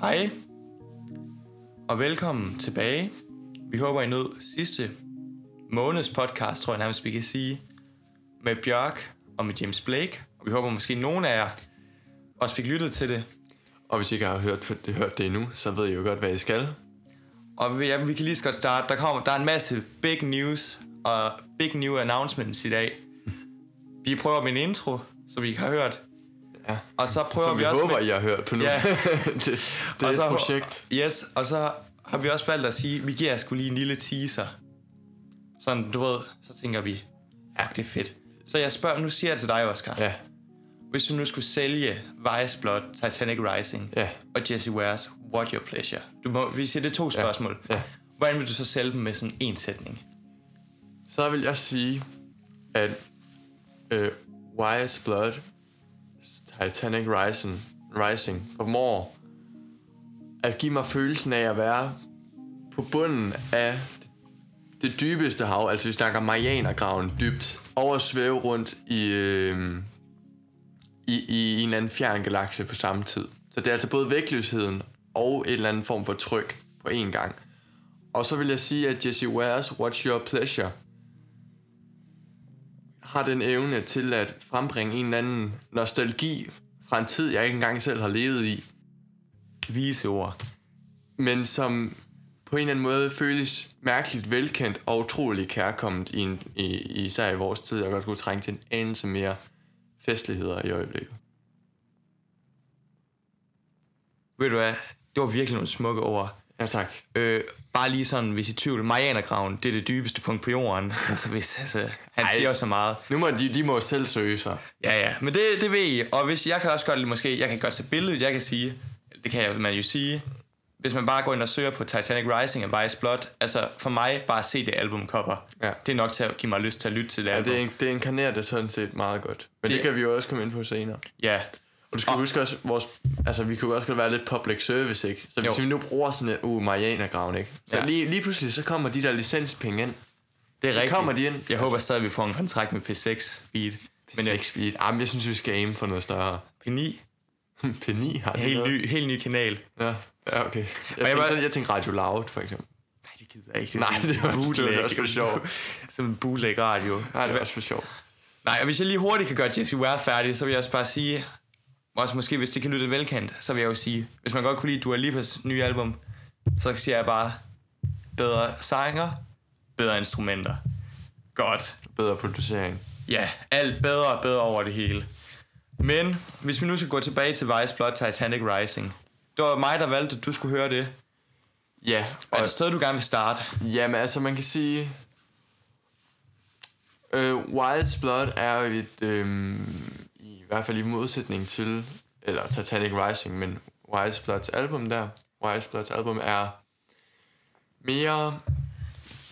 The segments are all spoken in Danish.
Hej, og velkommen tilbage. Vi håber, I nød sidste måneds podcast, tror jeg nærmest, vi kan sige, med Bjørk og med James Blake. Og vi håber måske, nogen af jer også fik lyttet til det. Og hvis I ikke har hørt det, hørt det endnu, så ved I jo godt, hvad I skal. Og vi, ja, vi kan lige så godt starte. Der, kommer, der er en masse big news og big new announcements i dag. Vi prøver med en intro, så vi har hørt. Ja. Og så prøver Som vi vi også håber, med, I har hørt på nu. Ja. det, det er og et så, projekt. Yes, og så har vi også valgt at sige, vi giver jer sgu lige en lille teaser. Sådan, du ved, så tænker vi, fuck, det er fedt. Så jeg spørger, nu siger jeg til dig, Oscar. Ja, Hvis du nu skulle sælge Vice Blood, Titanic Rising ja. og Jesse Ware's What Your Pleasure. Du må, vi siger, det er to spørgsmål. ja. Hvordan vil du så sælge dem med sådan en sætning? Så vil jeg sige, at øh, Wise Blood, Titanic Rising, Rising formår at give mig følelsen af at være på bunden af det dybeste hav, altså vi snakker Marianergraven dybt, over at svæve rundt i, øh, i, i en anden fjern galakse på samme tid. Så det er altså både vægtløsheden og en eller anden form for tryk på én gang. Og så vil jeg sige, at Jesse Ware's Watch Your Pleasure har den evne til at frembringe en eller anden nostalgi fra en tid, jeg ikke engang selv har levet i, Vise ord. men som på en eller anden måde føles mærkeligt velkendt og utrolig kærkommet i, en, i, især i vores tid. Jeg godt kunne trænge til en anelse mere festligheder i øjeblikket. Ved du hvad? Det var virkelig nogle smukke ord. Ja, tak. Øh, bare lige sådan, hvis I tvivl, Marianergraven, det er det dybeste punkt på jorden. altså, hvis, altså, han Ej. siger så meget. Nu må de, de må selv søge sig. Ja, ja, men det, det ved I. Og hvis jeg kan også godt, måske, jeg kan godt se billedet, jeg kan sige, det kan jeg, man jo sige, hvis man bare går ind og søger på Titanic Rising af Vice Blood, altså for mig, bare se det albumcover. Ja. Det er nok til at give mig lyst til at lytte til det Ja, album. det, det inkarnerer det sådan set meget godt. Men det, Det- det kan vi jo også komme ind på senere. Ja, Og du skal Og- huske også, vores, altså vi kunne også godt være lidt public service, ikke? Så hvis Jo. vi nu bruger sådan et, uh, Marianergraven, ikke? Så Ja. lige, lige pludselig, så kommer de der licenspenge ind. det er Så rigtigt. kommer de ind. Jeg håber stadig, vi får en kontrakt med P6 Beat. Men jeg, 6 speed. Jamen, jeg synes, vi skal aim for noget større. P9, P9 har det helt noget? ny, helt ny kanal. Ja, ja okay. Jeg, jeg tænkte, var- jeg, jeg tænkte Radio Loud, for eksempel. Nej, det gider jeg ikke. Nej, det var- det var også for sjov. Som en bootleg radio. Nej, det er også for sjov. Nej, og hvis jeg lige hurtigt kan gøre Jesse Ware færdig, så vil jeg også bare sige, også måske hvis det kan lytte velkendt, så vil jeg jo sige, hvis man godt kunne lide Dua Lipas nye album, så siger jeg bare, bedre sanger, bedre instrumenter. Godt. Bedre producering. Ja, alt bedre og bedre over det hele. Men hvis vi nu skal gå tilbage til Vice Blood Titanic Rising, det var mig, der valgte, at du skulle høre det. Ja, Er og, det et sted, du gerne vil starte? jamen altså, man kan sige... Øh, Wild's Blood er et, øh, hvert fald i modsætning til, eller Titanic Rising, men Wild's Bloods album der, Wild's Bloods album er mere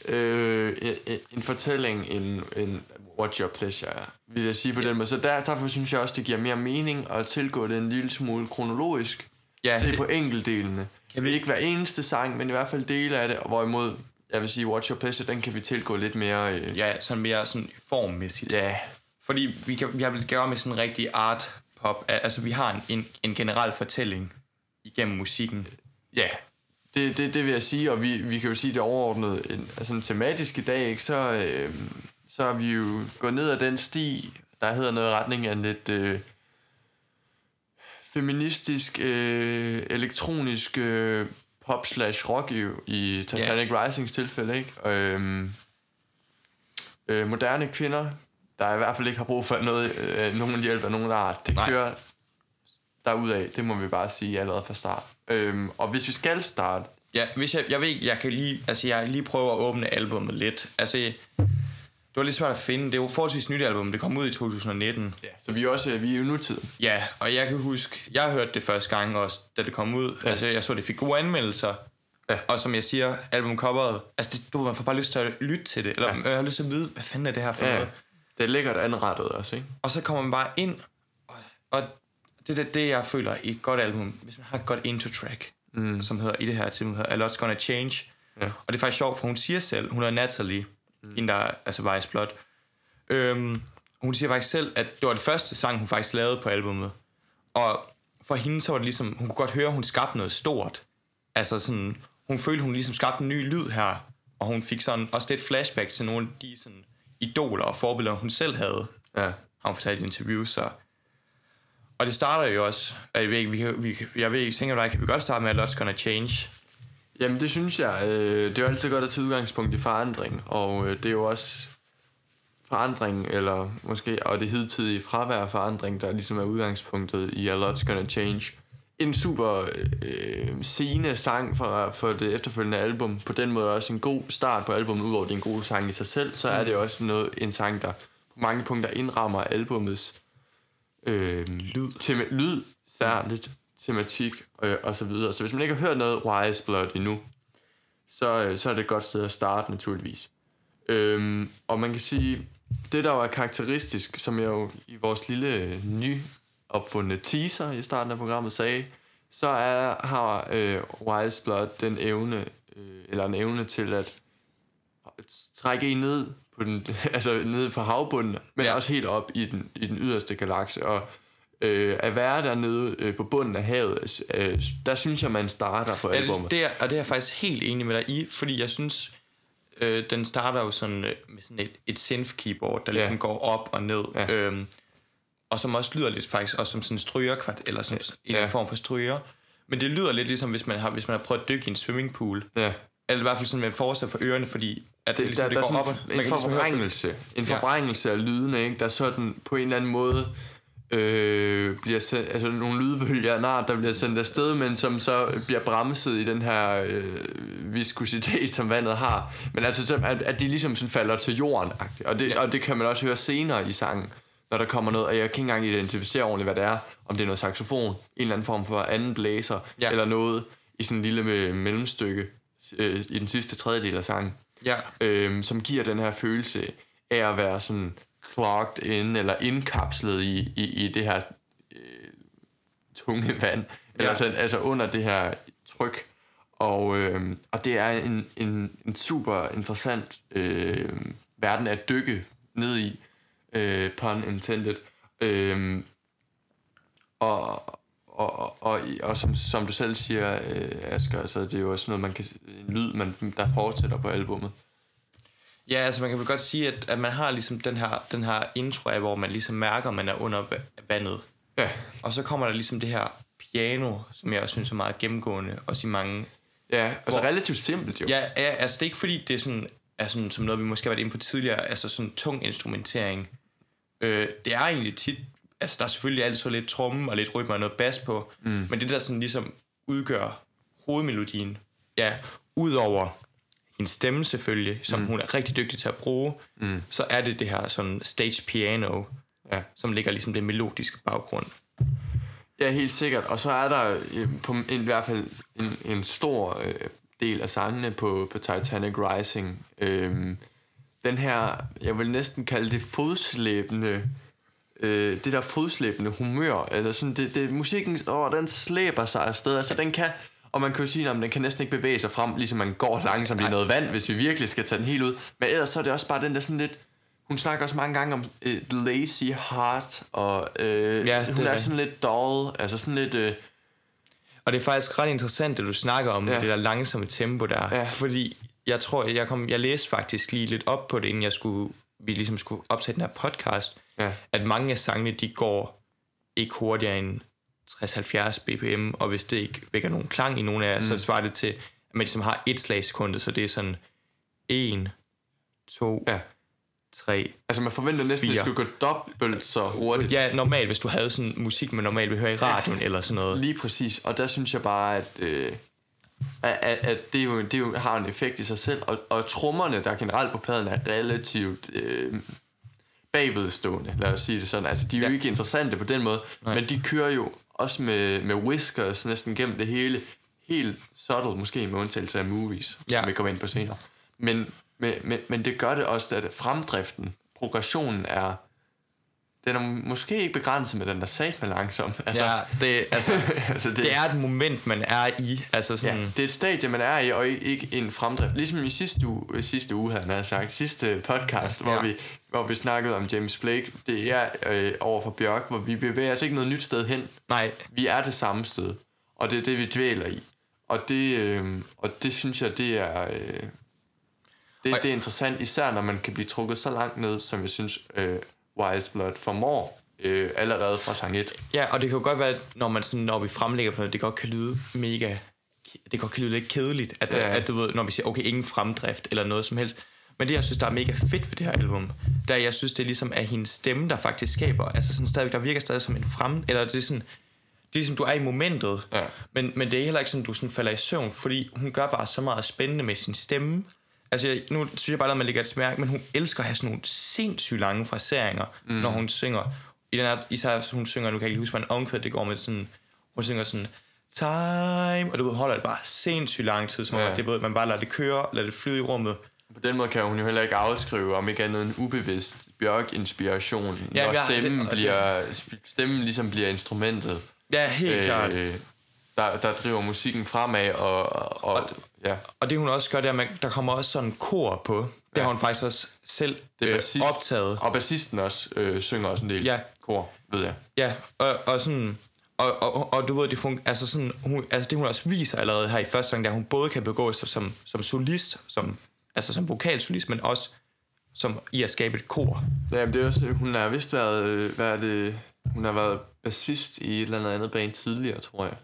øh, en, en fortælling end, end What Your Pleasure er, vil jeg sige på den måde. Så der, derfor synes jeg også, det giver mere mening at tilgå det en lille smule kronologisk. Ja, Se det- på enkeltdelene. Kan vi- ikke hver eneste sang, men i hvert fald dele af det, og hvorimod, jeg vil sige, Watch Your Pleasure, den kan vi tilgå lidt mere... Øh, Ja, sådan mere sådan formmæssigt. ja, Fordi vi, kan, vi har vel gøre med sådan en rigtig art pop. Altså, vi har en, en, en generel fortælling igennem musikken. ja. Det, det, det vil jeg sige, og vi, vi kan jo sige det overordnet, en, altså en tematisk i dag, ikke? Så, øh, så er vi jo gået ned ad den sti, der hedder noget i retning af en lidt øh, feministisk, øh, elektronisk øh, pop slash rock i, i Titanic yeah. Risings tilfælde, ikke? Og, øhm, øh, moderne kvinder, der i hvert fald ikke har brug for noget, øh, nogen hjælp af nogen art, det Nej. kører derudaf, det må vi bare sige allerede fra start. Øhm, og hvis vi skal starte, Ja, hvis jeg, jeg ved ikke, jeg kan lige, altså jeg lige prøve at åbne albummet lidt. Altså, det var lidt svært at finde. Det er jo forholdsvis nyt album, det kom ud i 2019. ja. så vi er også vi er jo i nutiden. Ja, og jeg kan huske, jeg hørte det første gang også, da det kom ud. Ja. Altså, jeg så, det fik gode anmeldelser. Ja. Og som jeg siger, albumcoveret, altså det, du man får bare lyst til at lytte til det. Eller ja. jeg har lyst til at vide, hvad fanden er det her for. Ja, noget? Det er lækkert anrettet også, ikke? Og så kommer man bare ind, og, og det er det, det, jeg føler i et godt album, hvis man har et godt intro-track, mm. som hedder i det her til, hedder A Lot's Gonna Change. Ja. Og det er faktisk sjovt, for hun siger selv, hun er Natalie, mm. hende der er altså Vice Blood. Øhm, hun siger faktisk selv, at det var det første sang, hun faktisk lavede på albummet. Og for hende så var det ligesom, hun kunne godt høre, at hun skabte noget stort. Altså sådan, hun følte, hun ligesom skabte en ny lyd her, og hun fik sådan også lidt flashback til nogle af de sådan, idoler og forbilleder, hun selv havde, Ja. har hun fortalt i interviews. Så. Og det starter jo også, at jeg ved ikke, vi kan, vi, kan- jeg ved ikke, tænker ikke, kan vi godt starte med, at Lots Gonna Change? Jamen, det synes jeg. Øh, det er jo altid godt at tage udgangspunkt i forandring, og øh, det er jo også forandring, eller måske, og det hidtidige fravær af forandring, der ligesom er udgangspunktet i A Lot's Gonna Change. En super øh, scene sang for, for det efterfølgende album. På den måde også en god start på albumet, udover det er en god sang i sig selv, så er det også noget, en sang, der på mange punkter indrammer albumets øh, lyd. Tema- lyd, særligt, tematik øh, og så videre. Så hvis man ikke har hørt noget Wise Blood endnu, så, øh, så er det et godt sted at starte naturligvis. Øhm, og man kan sige, det der jo er karakteristisk, som jeg jo i vores lille øh, nyopfundne teaser i starten af programmet sagde, så er, har øh, Wise Blood den evne, øh, eller en evne til at trække en ned på den, altså ned på havbunden, men ja. Også helt op i den, i den yderste galakse. Og øh, at være dernede øh, på bunden af havet, øh, der synes jeg, man starter på Ja, albumet. det, det, er, og det er jeg faktisk helt enig med dig i, fordi jeg synes, øh, den starter jo sådan, øh, med sådan et, et synth-keyboard, der Ja. ligesom går op og ned. Ja. Øhm, og som også lyder lidt faktisk også som sådan en strygerkvart, eller som en Ja. form for stryger. Men det lyder lidt ligesom, hvis man har, hvis man har prøvet at dykke i en swimmingpool. Ja. Eller i hvert fald sådan en forestille for ørerne, fordi at det, ligesom, der, det der er går op og... sådan en man kan ligesom høre- forvrængelse. En Ja. forvrængelse af lydene, ikke? der sådan på en eller anden måde øh, bliver sendt, altså nogle lydbølger af en art, der bliver sendt afsted, men som så bliver bremset i den her øh, viskositet, som vandet har. Men altså, så- at, at de ligesom sådan falder til jorden. Og det, Ja. og det kan man også høre senere i sangen, når der kommer noget, og jeg kan ikke engang identificere ordentligt, hvad det er. Om det er noget saxofon, en eller anden form for anden blæser, Ja. eller noget i sådan en lille mellemstykke øh, i den sidste tredjedel af sangen Ja, øhm, som giver den her følelse af at være sådan clogged in, eller indkapslet i, i, i det her øh, tunge vand, eller Ja. altså, under det her tryk. Og, øhm, og det er en, en, en super interessant øh, verden at dykke ned i, øh, pun intended. Øhm, og, og, og, og, og som, som du selv siger, øh, Asger, altså, det er jo også noget, man kan, en lyd, man, der fortsætter på albummet. Ja, altså man kan vel godt sige, at, at man har ligesom den her, den her intro af, hvor man ligesom mærker, at man er under va- vandet. Ja, Og så kommer der ligesom det her piano, som jeg også synes er meget gennemgående, også i mange... ja altså Hvor- relativt simpelt jo. Ja, ja altså det er ikke fordi, det er sådan, er sådan, som noget, vi måske har været inde på tidligere, altså sådan tung instrumentering. Øh, det er egentlig tit, altså der er selvfølgelig altid lidt tromme og lidt rytme og noget bas på, mm. men det der sådan ligesom udgør hovedmelodien, ja, udover hendes stemme selvfølgelig, som mm. hun er rigtig dygtig til at bruge, mm. så er det det her sådan stage piano, Ja. som ligger ligesom den melodiske baggrund. Ja, helt sikkert. Og så er der øh, på, i hvert fald en, en stor øh, del af sangene på, på Titanic Rising. Øhm, den her, jeg vil næsten kalde det fodslæbende, øh, det der fodslæbende humør, eller sådan, det, det, musikken, åh, den slæber sig afsted, altså den kan, og man kan jo sige, at den kan næsten ikke bevæge sig frem, ligesom man går langsomt i noget vand, hvis vi virkelig skal tage den helt ud, men ellers så er det også bare den der sådan lidt, hun snakker også mange gange om øh, lazy heart, og øh, Ja, hun er er sådan lidt dull, altså sådan lidt... Øh, Og det er faktisk ret interessant, at du snakker om ja. det der langsomme tempo der. Ja. Fordi jeg tror, jeg, kom, jeg læste faktisk lige lidt op på det, inden jeg skulle, vi ligesom skulle optage den her podcast. Ja. At mange af sangene, de går ikke hurtigere end 60-70 bpm, og hvis det ikke vækker nogen klang i nogle af jer, mm. så svarer det til, at man ligesom har et slag i sekundet, så det er sådan 1, 2, ja. 3. Altså man forventer næsten, at det skulle gå dobbelt så hurtigt. Ja, normalt, hvis du havde sådan musik, man normalt vil høre i radioen eller sådan noget. Lige præcis. Og der synes jeg bare, at, øh, at, at, at det, jo, det jo har en effekt i sig selv. Og, og trommerne, der generelt på pladen, er relativt øh, bagvedstående, lad os sige det sådan. Altså, de er jo Ja. ikke interessante på den måde, Nej. men de kører jo også med, med whiskers næsten gennem det hele. Helt subtle, måske med undtagelse af movies, Ja. som vi kommer ind på senere. Men, men, men, men det gør det også, at fremdriften, progressionen er den er måske ikke begrænset med den der sat med langsom. Altså, Ja, det, altså, altså det, det er et moment, man er i. Altså sådan, Ja, det er et stadie, man er i, og ikke- en fremdrift. Ligesom i sidste uge, sidste uge havde jeg sagt, sidste podcast, hvor, Ja. vi, hvor vi snakkede om James Blake. Det er øh, over for Bjørk, hvor vi bevæger os ikke noget nyt sted hen. nej, Vi er det samme sted, og det er det, vi dvæler i. Og det, øh, og det synes jeg, det er, øh, det, det er interessant, især når man kan blive trukket så langt ned, som jeg synes, øh, Wise Blood formår øh, allerede fra sang 1. Ja, og det kan jo godt være, at når man sådan, når vi fremlægger på noget, det godt kan lyde mega, det godt kan lyde lidt kedeligt, at, Ja. at du ved, når vi siger, okay, ingen fremdrift eller noget som helst. Men det, jeg synes, der er mega fedt ved det her album, der jeg synes, det er ligesom er hendes stemme, der faktisk skaber, altså sådan stadig, der virker stadig som en frem, eller det er sådan, det er ligesom, du er i momentet, Ja. men, men det er heller ikke sådan, du sådan falder i søvn, fordi hun gør bare så meget spændende med sin stemme. Altså, nu synes jeg bare, at man lægger et smærke, men hun elsker at have sådan nogle sindssygt lange fraseringer, mm. når hun synger. I den her, især hun synger, nu kan jeg ikke huske, hvordan omkvædet det går med sådan, hun synger sådan, time, og du holder det bare sindssygt lang tid, som Ja. det, ved, man bare lader det køre, lader det flyde i rummet. På den måde kan hun jo heller ikke afskrive, om ikke andet en ubevidst Bjørk-inspiration, Ja, når ja, stemmen, det- bliver, stemmen ligesom bliver instrumentet, Ja, helt øh, klart. der, der driver musikken fremad, og, og, og ja, Og det hun også gør, det er, at man, der kommer også sådan en kor på. Det Ja. har hun faktisk også selv det er øh, bassist, optaget. og bassisten også øh, synger også en del Ja. kor, ved jeg. Ja, og, og sådan... Og, og, og du ved, det, fun- altså sådan, hun, altså det hun også viser allerede her i første gang, det er, at hun både kan begå sig som, som solist, som, altså som vokalsolist, men også som i at skabe et kor. Ja, men det er også, hun har vist været, øh, hvad er det, hun har været bassist i et eller andet band tidligere, tror jeg.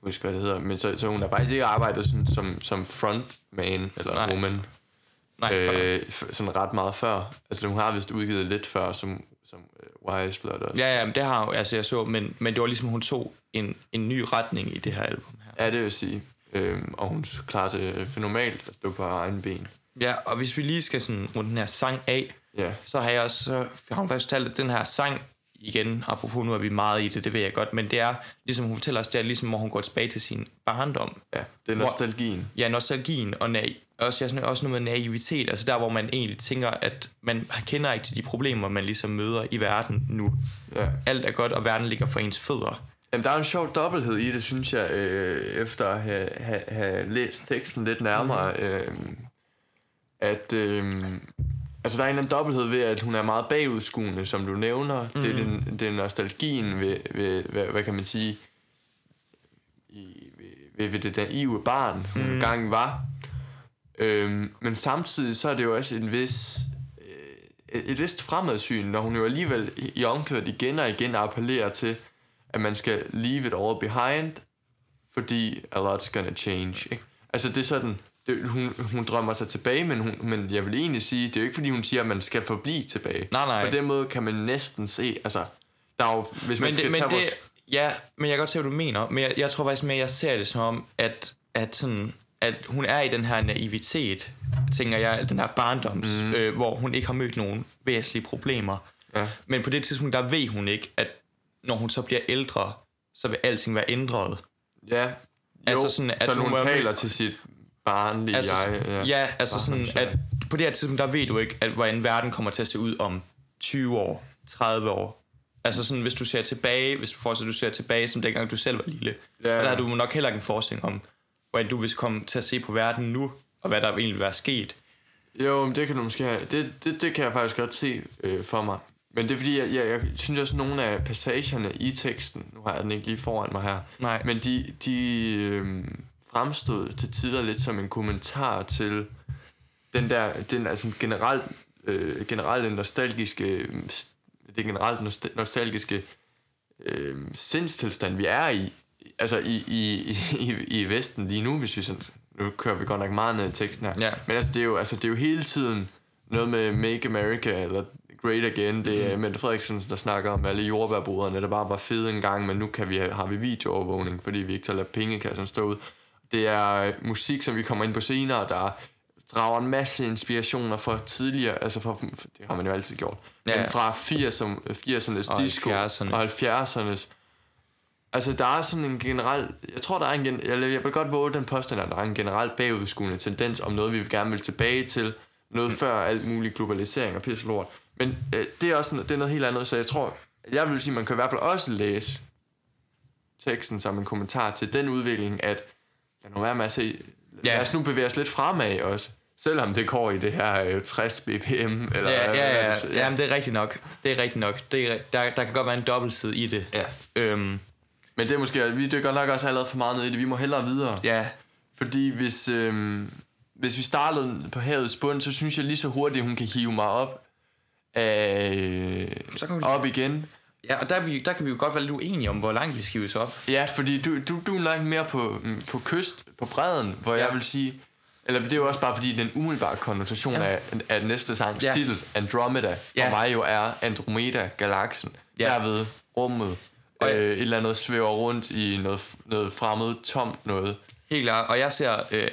Kan huske, hvad det hedder, men så, så hun har faktisk ikke arbejdet som, som, som frontman, eller Nej. woman, Nej, øh, sådan ret meget før. Altså, hun har vist udgivet lidt før, som, som uh, Wise Blood også. Ja, ja, men det har hun, altså jeg så, men, men det var ligesom, hun tog en, en ny retning i det her album her. Ja, det vil sige. Øhm, og hun klarer det fænomenalt at stå på egen ben. Ja, og hvis vi lige skal sådan runde den her sang af, Ja, så har jeg også, så har hun faktisk fortalt, at den her sang, igen, apropos nu er vi meget i det, det ved jeg godt, men det er, ligesom hun fortæller os, det er ligesom, hvor hun går tilbage til sin barndom. ja, det er Hvor- nostalgien. Ja, nostalgien og na- også, sådan, også noget med naivitet, altså der, hvor man egentlig tænker, at man kender ikke til de problemer, man ligesom møder i verden nu. Ja. Alt er godt, og verden ligger for ens fødder. Jamen, der er en sjov dobbelthed i det, synes jeg, øh, efter at have, have, have læst teksten lidt nærmere. Øh, at, øh, altså, der er en eller anden dobbelthed ved, at hun er meget bagudskuende, som du nævner. Mm. Det, er Mhm. den, det er nostalgien ved, ved hvad, hvad kan man sige, i, ved, ved, ved det naive barn, hun mm. engang var. Øhm, men samtidig så er det jo også en vis øh, et, vist fremadsyn, når hun jo alligevel i, i omkvædet igen og igen appellerer til, at man skal leave it all behind, fordi a lot's gonna change. Ikke? Altså det er sådan, det, hun, hun drømmer sig tilbage, men, hun, men jeg vil egentlig sige, det er jo ikke fordi hun siger, at man skal forblive tilbage. Nej, nej. På den måde kan man næsten se, altså, der er jo, hvis man Men, skal det, men tage det, vores... ja, men jeg kan godt se, hvad du mener, men jeg, jeg tror faktisk mere, jeg ser det som om, at, at, sådan, at hun er i den her naivitet, tænker jeg, den her barndoms, mm. øh, hvor hun ikke har mødt nogen væsentlige problemer. Ja. Men på det tidspunkt, der ved hun ikke, at når hun så bliver ældre, så vil alting være ændret. Ja, jo, Altså sådan, at så hun hun taler til sit barnlige Altså, jeg. ja, ja altså sådan, barndoms jeg. at på det her tidspunkt, der ved du ikke, at, hvordan verden kommer til at se ud om 20 år, 30 år. Altså sådan, hvis du ser tilbage, hvis du fortsætter, du ser tilbage, som dengang du selv var lille, Ja. der har du nok heller ikke en forestilling om, hvordan du vil komme til at se på verden nu, og hvad der egentlig vil være sket. Jo, men det kan du måske have. Det, det, det kan jeg faktisk godt se øh, for mig. Men det er fordi, jeg, jeg, jeg synes også, at nogle af passagerne i teksten, nu har jeg den ikke lige foran mig her, Nej. men de, de øh, fremstod til tider lidt som en kommentar til den der, den altså generelt, øh, generelt nostalgiske, øh, det generelt nost- nostalgiske øh, sindstilstand, vi er i, altså i, i, i, i Vesten lige nu, hvis vi sådan, nu kører vi godt nok meget ned i teksten her, Ja. men altså det, er jo, altså det er jo hele tiden noget med Make America, eller Great Again, det er mm. Mette Frederiksen, der snakker om alle jordbærboderne, der bare var fede en gang, men nu kan vi, har vi videoovervågning, fordi vi ikke tager lade pengekassen stå ud. Det er øh, musik, som vi kommer ind på senere, der drager en masse inspirationer fra tidligere, altså fra, det har man jo altid gjort, ja. Men fra 80'erne, 80'ernes Og disco 70'erne. og 70'ernes. Altså, der er sådan en generel... Jeg tror, der er en... Jeg, jeg vil godt våge den påstand, at der er en generel bagudskuende tendens om noget, vi gerne vil tilbage til. Noget mm. før alt muligt globalisering og pisse lort. Men øh, det er også det er noget helt andet, så jeg tror, jeg vil sige, man kan i hvert fald også læse teksten som en kommentar til den udvikling, at lad nu være med at se, Ja. lad os nu bevæge os lidt fremad også, selvom det går i det her øh, 60 bpm, eller Ja, ja, ja, ja. Jamen, det er rigtigt nok. Det er rigtigt nok. Det er, der, der kan godt være en dobbeltside i det. ja. Øhm, Men det er måske, vi dykker nok også allerede for meget ned i det, vi må hellere videre. ja, Fordi hvis, øhm, hvis vi startede på havets bund, så synes jeg lige så hurtigt, hun kan hive mig op, af, Så kan vi- op igen. Ja, og der, er vi, der kan vi jo godt være lidt uenige om, hvor langt vi skal op. Ja, fordi du, du, du er langt mere på, mm, på kyst, på bredden, hvor ja. Jeg vil sige... Eller det er jo også bare fordi, den umiddelbare konnotation ja. Af, af næste sangs ja. Titel, Andromeda, for Ja. mig jo er Andromeda-galaksen. Ja. Ja. Derved rummet. Og- Øh, et eller andet svæver rundt i noget, noget fremmed, tomt noget. Helt klart. Og jeg ser... Øh,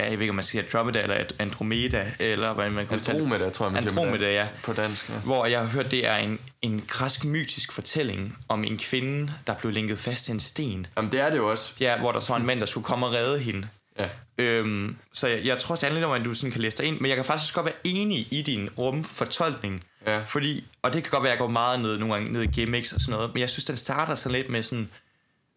ja, jeg ved ikke, om man siger Andromeda eller Andromeda, eller hvordan man kan udtale det. Andromeda, tror jeg, man siger med Andromeda, ja. På dansk, ja. Hvor jeg har hørt, det er en, en græsk mytisk fortælling om en kvinde, der blev linket fast til en sten. Jamen, det er det jo også. Ja, hvor der så en mand, der skulle komme og redde hende. Ja. Øhm, så jeg, jeg tror sandelig om, at du sådan kan læse dig ind, men jeg kan faktisk godt være enig i din rumfortolkning. Ja. Fordi, og det kan godt være, at jeg går meget ned, nogle gange ned i gimmicks og sådan noget, men jeg synes, den starter sådan lidt med sådan,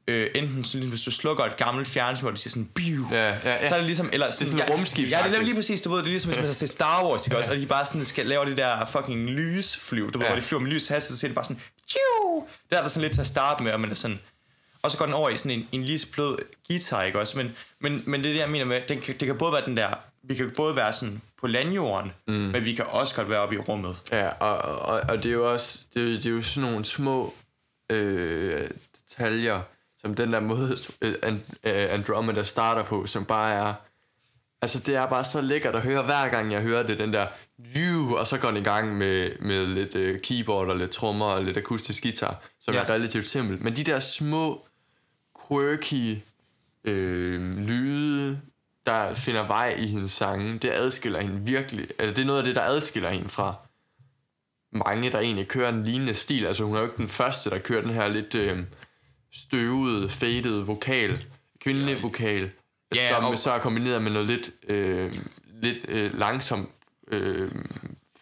øh, enten sådan, hvis du slukker et gammelt fjernsyn, hvor det siger sådan, biu, Ja, ja, ja. så er det ligesom, eller sådan, sådan ja, rumskibsagtigt. Ja, det er lige præcis, du ved, det er ligesom, hvis man ser Star Wars, ikke også, og de bare sådan skal lave det der fucking lysflyv, du ved, Ja. hvor de flyver med lys hastighed, så siger det bare sådan, Tju! Det er der sådan lidt til at starte med, og man er sådan, og så går den over i sådan en, en lige blød guitar, ikke også? Men, men, men det er det, jeg mener med, den, det kan både være den der, vi kan både være sådan på landjorden, mm. men vi kan også godt være oppe i rummet. Ja, og, og, og det er jo også det, er- det er jo sådan nogle små øh, detaljer, som den der måde øh, øh, Andromeda starter på, som bare er altså det er bare så lækkert at høre hver gang jeg hører det, den der og så går den i gang med, med lidt øh, keyboard og lidt trommer og lidt akustisk guitar, som. Ja. er relativt simpelt. Men de der små quirky øh, lyde, der finder vej i hendes sange, det adskiller hende virkelig. Altså, det er noget af det, der adskiller hende fra mange, der egentlig kører en lignende stil. Altså hun er jo ikke den første, der kører den her lidt øh, støvede, faded vokal, kvindelig vokal, Ja, som og- så er kombineret med noget lidt, øh, lidt øh, langsom øh,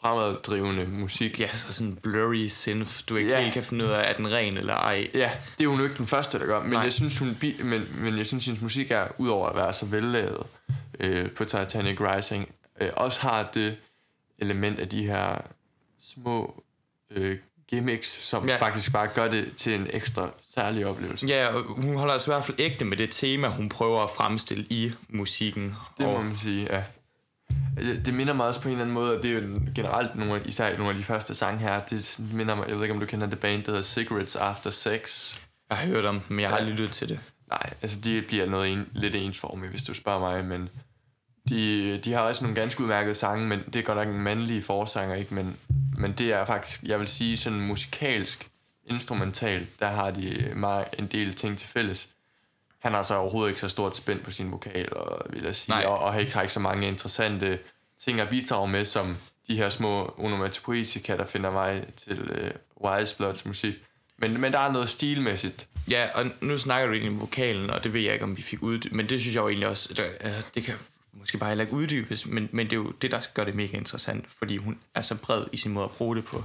fremaddrivende musik. Ja, så sådan blurry synth, du ikke Ja. helt kan finde ud af, er den ren eller ej. Ja, det er hun jo ikke den første, der gør, men Nej. jeg synes, hun, men, men jeg synes, hendes musik er, udover at være så vellavet øh, på Titanic Rising, øh, også har det element af de her små øh, gimmicks, som ja. Faktisk bare gør det til en ekstra særlig oplevelse. Ja, og hun holder altså i hvert fald ægte med det tema, hun prøver at fremstille i musikken. Det må og, man sige, ja. Det det minder mig også på en eller anden måde, og det er jo en- generelt nogle, af- især nogle af de første sange her, det minder mig, jeg ved ikke om du kender det band, der hedder Cigarettes After Sex. jeg har hørt om dem, men jeg har Ja. aldrig lyttet til det. Nej, altså de bliver noget en, lidt ensformigt, hvis du spørger mig, men de, de har også nogle ganske udmærkede sange, men det er godt nok en mandlig forsanger, ikke? Men, men det er faktisk, jeg vil sige, sådan musikalsk, instrumentalt, der har de meget en del ting til fælles. Han har så overhovedet ikke så stort spænd på sin vokal, og, vil jeg sige, Nej. og, og har ikke, har ikke så mange interessante ting at bidrage med, som de her små onomatopoetika, der finder vej til uh, Wise Bloods musik. Men, men der er noget stilmæssigt, Ja, og nu snakker du egentlig om vokalen, og det ved jeg ikke, om vi fik uddybet, men det synes jeg jo egentlig også, øh, det kan måske bare heller ikke uddybes, men, men det er jo det, der gør det mega interessant, fordi hun er så bred i sin måde at bruge det på.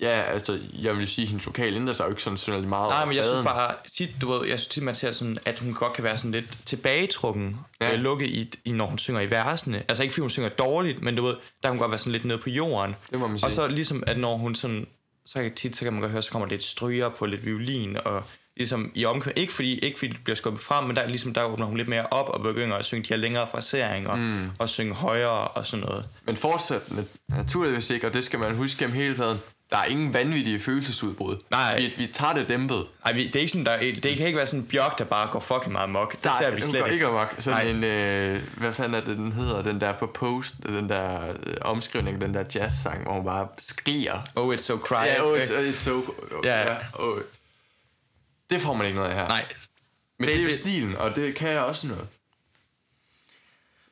Ja, altså, jeg vil sige, at hendes vokal ændrer sig jo ikke sådan synderligt meget. Nej, men jeg synes bare, tit, du ved, jeg synes tit, man ser sådan, at hun godt kan være sådan lidt tilbagetrukken, ja. øh, lukket i, i, når hun synger i versene. Altså ikke fordi hun synger dårligt, men du ved, der kan hun godt være sådan lidt nede på jorden. Det må man sige. Og så ligesom, at når hun sådan, så kan tit, så kan man godt høre, så kommer lidt stryger på lidt violin, og ligesom i omkvæd, ikke fordi, ikke fordi det bliver skubbet frem, men der, er ligesom, der åbner hun lidt mere op og begynder at synge de her længere fraseringer, mm. og synge højere og sådan noget. Men fortsat naturligvis ikke, og det skal man huske gennem hele pladen. Der er ingen vanvittige følelsesudbrud. Nej. Vi, vi tager det dæmpet. Ej, vi- det er ikke sådan, der, det kan ikke være sådan en bjørk, der bare går fucking meget mok. Det ser vi slet går ikke. amok. Sådan Nej. en, øh, hvad fanden er det, den hedder? Den der på post, den der øh, omskrivning, den der jazz-sang, hvor hun bare skriger. Oh, it's so cry. Ja, oh, it's, it's so... Ja. ja oh. Det får man ikke noget af her. Nej, Men det, Det- er jo det- stilen, og det kan jeg også noget.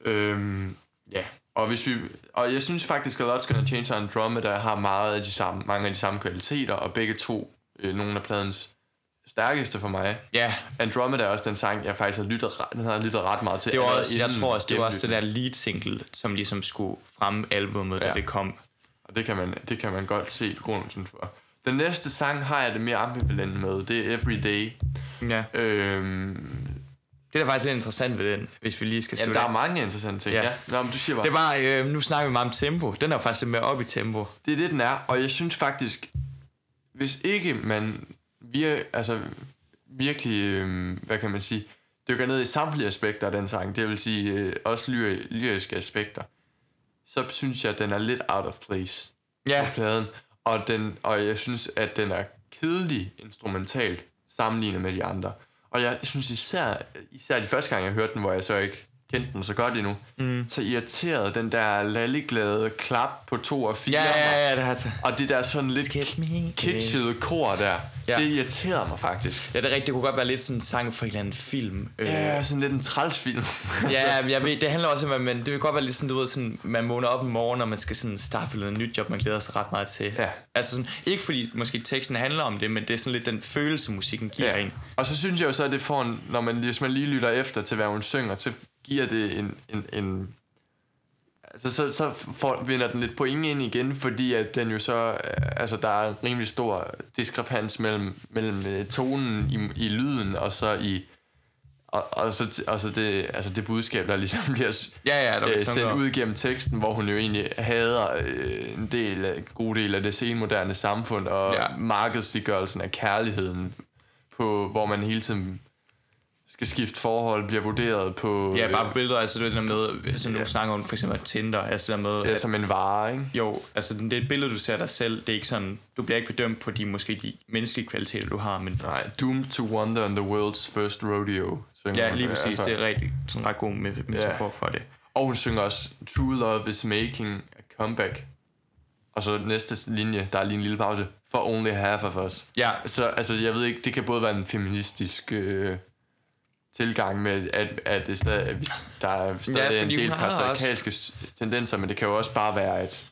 Øhm, ja, og hvis vi og jeg synes faktisk at Lots Gonna Change Andromeda har meget af de samme, mange af de samme kvaliteter, og begge to øh, nogle af pladens stærkeste for mig. ja, Andromeda er også den sang, jeg faktisk har lyttet, ret- den har lyttet ret meget til. det var også, jeg tror også, det var også det der lead single, som ligesom skulle fremme albumet, da Ja. det kom. Og det kan man, det kan man godt se grunden for. Den næste sang har jeg det mere ambivalent med. Det er Everyday. Ja. Øhm, Det er da faktisk lidt interessant ved den, hvis vi lige skal ja, slutte der af. er mange interessante ting. Ja. Ja. ja. Nå, men du siger bare, Det var, øh, nu snakker vi meget om tempo. Den er jo faktisk lidt mere op i tempo. det er det, den er. Og jeg synes faktisk, hvis ikke man vir, altså, virkelig, øhm, hvad kan man sige, dykker ned i samtlige aspekter af den sang, det vil sige øh, også lyri- lyriske aspekter, så synes jeg, at den er lidt out of place Ja, på pladen. Og, den, og jeg synes, at den er kedelig instrumentalt sammenlignet med de andre. Og jeg synes især, især de første gange, jeg hørte den, hvor jeg så ikke kendte den så godt endnu, mm. så irriterede den der lalleglade klap på to og fire. ja, ja, ja, det har jeg Og det der sådan lidt kitschede kor der, Ja. det irriterede mig faktisk. Ja, det er rigtigt. Det kunne godt være lidt sådan en sang for en eller anden film. Øh, Ja, sådan lidt en trælsfilm. Ja, men jeg ved, det handler også om, at man, det vil godt være lidt sådan, du ved, sådan, man vågner op om morgenen, og man skal sådan starte noget nyt job, man glæder sig ret meget til. Ja. Altså sådan, ikke fordi måske teksten handler om det, men det er sådan lidt den følelse, musikken giver ja. en. Og så synes jeg jo så, at det får en, når man, hvis man lige lytter efter til, hvad hun synger, så giver det en, en, en altså så, så får, vinder den lidt point ind igen, fordi at den jo så, øh, altså der er en rimelig stor diskrepans mellem, mellem øh, tonen i, i lyden, og så i, og, og, så, og så det, altså det budskab, der ligesom bliver Ja, ja, der øh, sendt ud gennem teksten, hvor hun jo egentlig hader øh, en del af, god del af det senmoderne samfund, og ja. markedsliggørelsen af kærligheden, på, hvor man hele tiden skal skifte forhold, bliver vurderet på... Ja, bare på billeder, altså det der med, som du snakker om, for eksempel Tinder, altså det der med, ja, at, som en vare, ikke? jo, altså det er et billede, du ser dig selv, det er ikke sådan, du bliver ikke bedømt på de, måske de menneskelige kvaliteter, du har, men Nej, Doomed to Wander on the World's First Rodeo. synger ja, lige præcis, Altså, det er rigtig, sådan ret god met- metafor for det. Og hun synger også, True Love is making a comeback. Og så næste linje, der er lige en lille pause. For only half of us. Ja, Så altså, jeg ved ikke, det kan både være en feministisk øh, tilgang med, at, at det stadig, at der er stadig Ja, en del patriarkalske også... tendenser, men det kan jo også bare være, at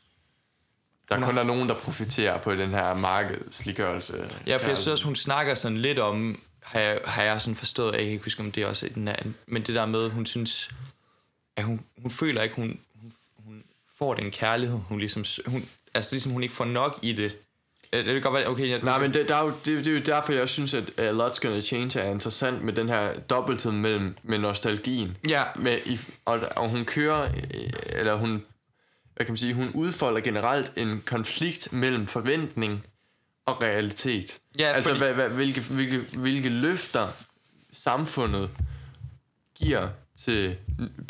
der Hun kun har- er nogen, der profiterer på den her markedsliggørelse. Ja, for jeg synes også, hun snakker sådan lidt om, har jeg, har jeg sådan forstået, jeg kan ikke huske, om det er også den anden, men det der med, hun synes, at hun, hun føler ikke, hun, hun, hun får den kærlighed, hun ligesom, hun, altså ligesom hun ikke får nok i det. Øh, Det kan godt være, okay, jeg, Nej, men det, der er jo, det, det er jo derfor, jeg synes, at uh, Lots Gonna Change er interessant med den her dobbelthed mellem med nostalgien. Ja, Med, i, og, og hun kører, øh, eller hun, hvad kan man sige, hun udfolder generelt en konflikt mellem forventning og realitet. Ja, altså, fordi- hvad, hvad, hvilke, hvilke, hvilke løfter samfundet giver til,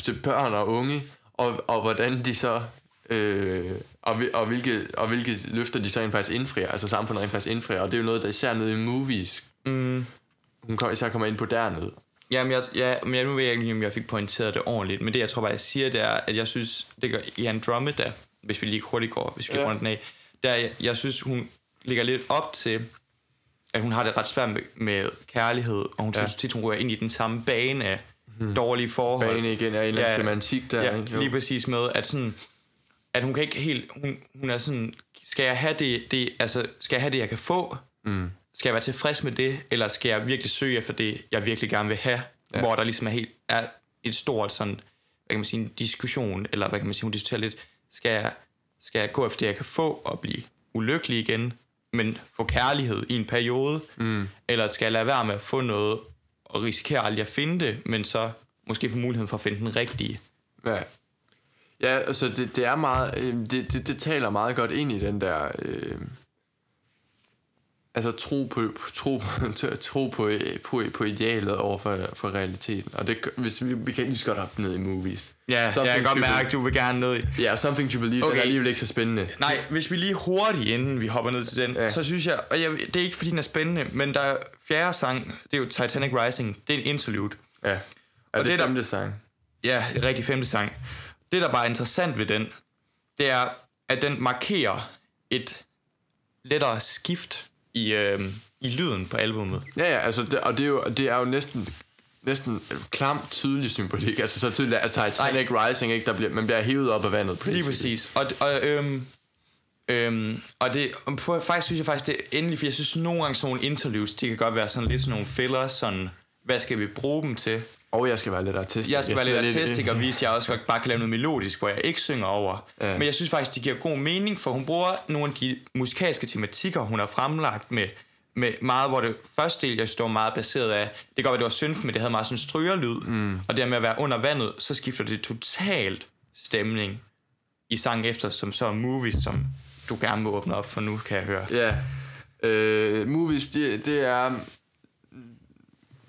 til børn og unge, og, og hvordan de så øh, og, og, hvilke, og hvilke løfter de så rent faktisk indfrier, altså samfundet rent faktisk indfrier, og det er jo noget, der især nede i movies, mm, hun kom, især kommer ind på dernede. Jamen, jeg, ja, men jeg, nu ved jeg ikke, om jeg fik pointeret det ordentligt, men det, jeg tror bare, jeg siger, det er, at jeg synes, det gør i Andromeda, hvis vi lige hurtigt går, hvis vi Ja. ja. den af, der, jeg, jeg synes, hun ligger lidt op til, at hun har det ret svært med, med kærlighed, og hun Ja. ja. synes tit, hun rører ind i den samme bane af hmm. dårlige forhold. Bane igen er en eller anden Ja. semantik der. Ja, ikke? Jo. lige præcis med, at sådan, at hun kan ikke helt, hun, hun er sådan, skal jeg have det, det, altså, skal jeg have det, jeg kan få? Mm. Skal jeg være tilfreds med det, eller skal jeg virkelig søge efter det, jeg virkelig gerne vil have? Ja. Hvor der ligesom er, helt, er et stort sådan, hvad kan man sige, en diskussion, eller hvad kan man sige, hun diskuterer lidt, skal jeg, skal jeg gå efter det, jeg kan få, og blive ulykkelig igen, men få kærlighed i en periode, Mm. eller skal jeg lade være med at få noget, og risikere aldrig at finde det, men så måske få muligheden for at finde den rigtige. Ja. Ja, altså det, det er meget, øh, det, det, det taler meget godt ind i den der, øh, altså tro på, tro, tro på, på, på idealet over for, for realiteten. Og det, hvis vi, vi kan lige så godt hoppe ned i movies. Ja, jeg Something kan godt mærke, du vil gerne ned i. Ja, Something to Believe, okay. Den er alligevel ikke så spændende. Nej, hvis vi lige hurtigt, inden vi hopper ned til den, Ja. så synes jeg, og jeg, det er ikke fordi den er spændende, men der er fjerde sang, det er jo Titanic Rising, det er en interlude. Ja. Er Og det, det er der- femte sang? Ja, rigtig femte sang. Det, der bare er interessant ved den, det er, at den markerer et lettere skift i, øh, i lyden på albummet. Ja, ja, altså, det, og det er jo, det er jo næsten næsten klam tydelig symbolik. Altså så tydeligt, at Titanic Rising, ikke, der bliver, man bliver hævet op af vandet. Lige basically. præcis. Og, og, øhm, øhm, og det, for, faktisk synes jeg faktisk, det er endelig, for jeg synes nogle gange sådan nogle interviews, de kan godt være sådan lidt sådan nogle fillers, sådan, hvad skal vi bruge dem til? Og jeg skal være lidt artistisk. Jeg skal være lidt artistisk og vise, at jeg også godt bare kan lave noget melodisk, hvor jeg ikke synger over. Ja. Men jeg synes faktisk, det giver god mening, for hun bruger nogle af de musikalske tematikker, hun har fremlagt med, med meget, hvor det første del, jeg var meget baseret af, det kan godt være, det var synth, men det havde meget sådan strygerlyd. Mm. Og det med at være under vandet, så skifter det totalt stemning i sang efter, som så er movies, som du gerne vil åbne op for nu, kan jeg høre. Ja. Øh, movies, det, det er...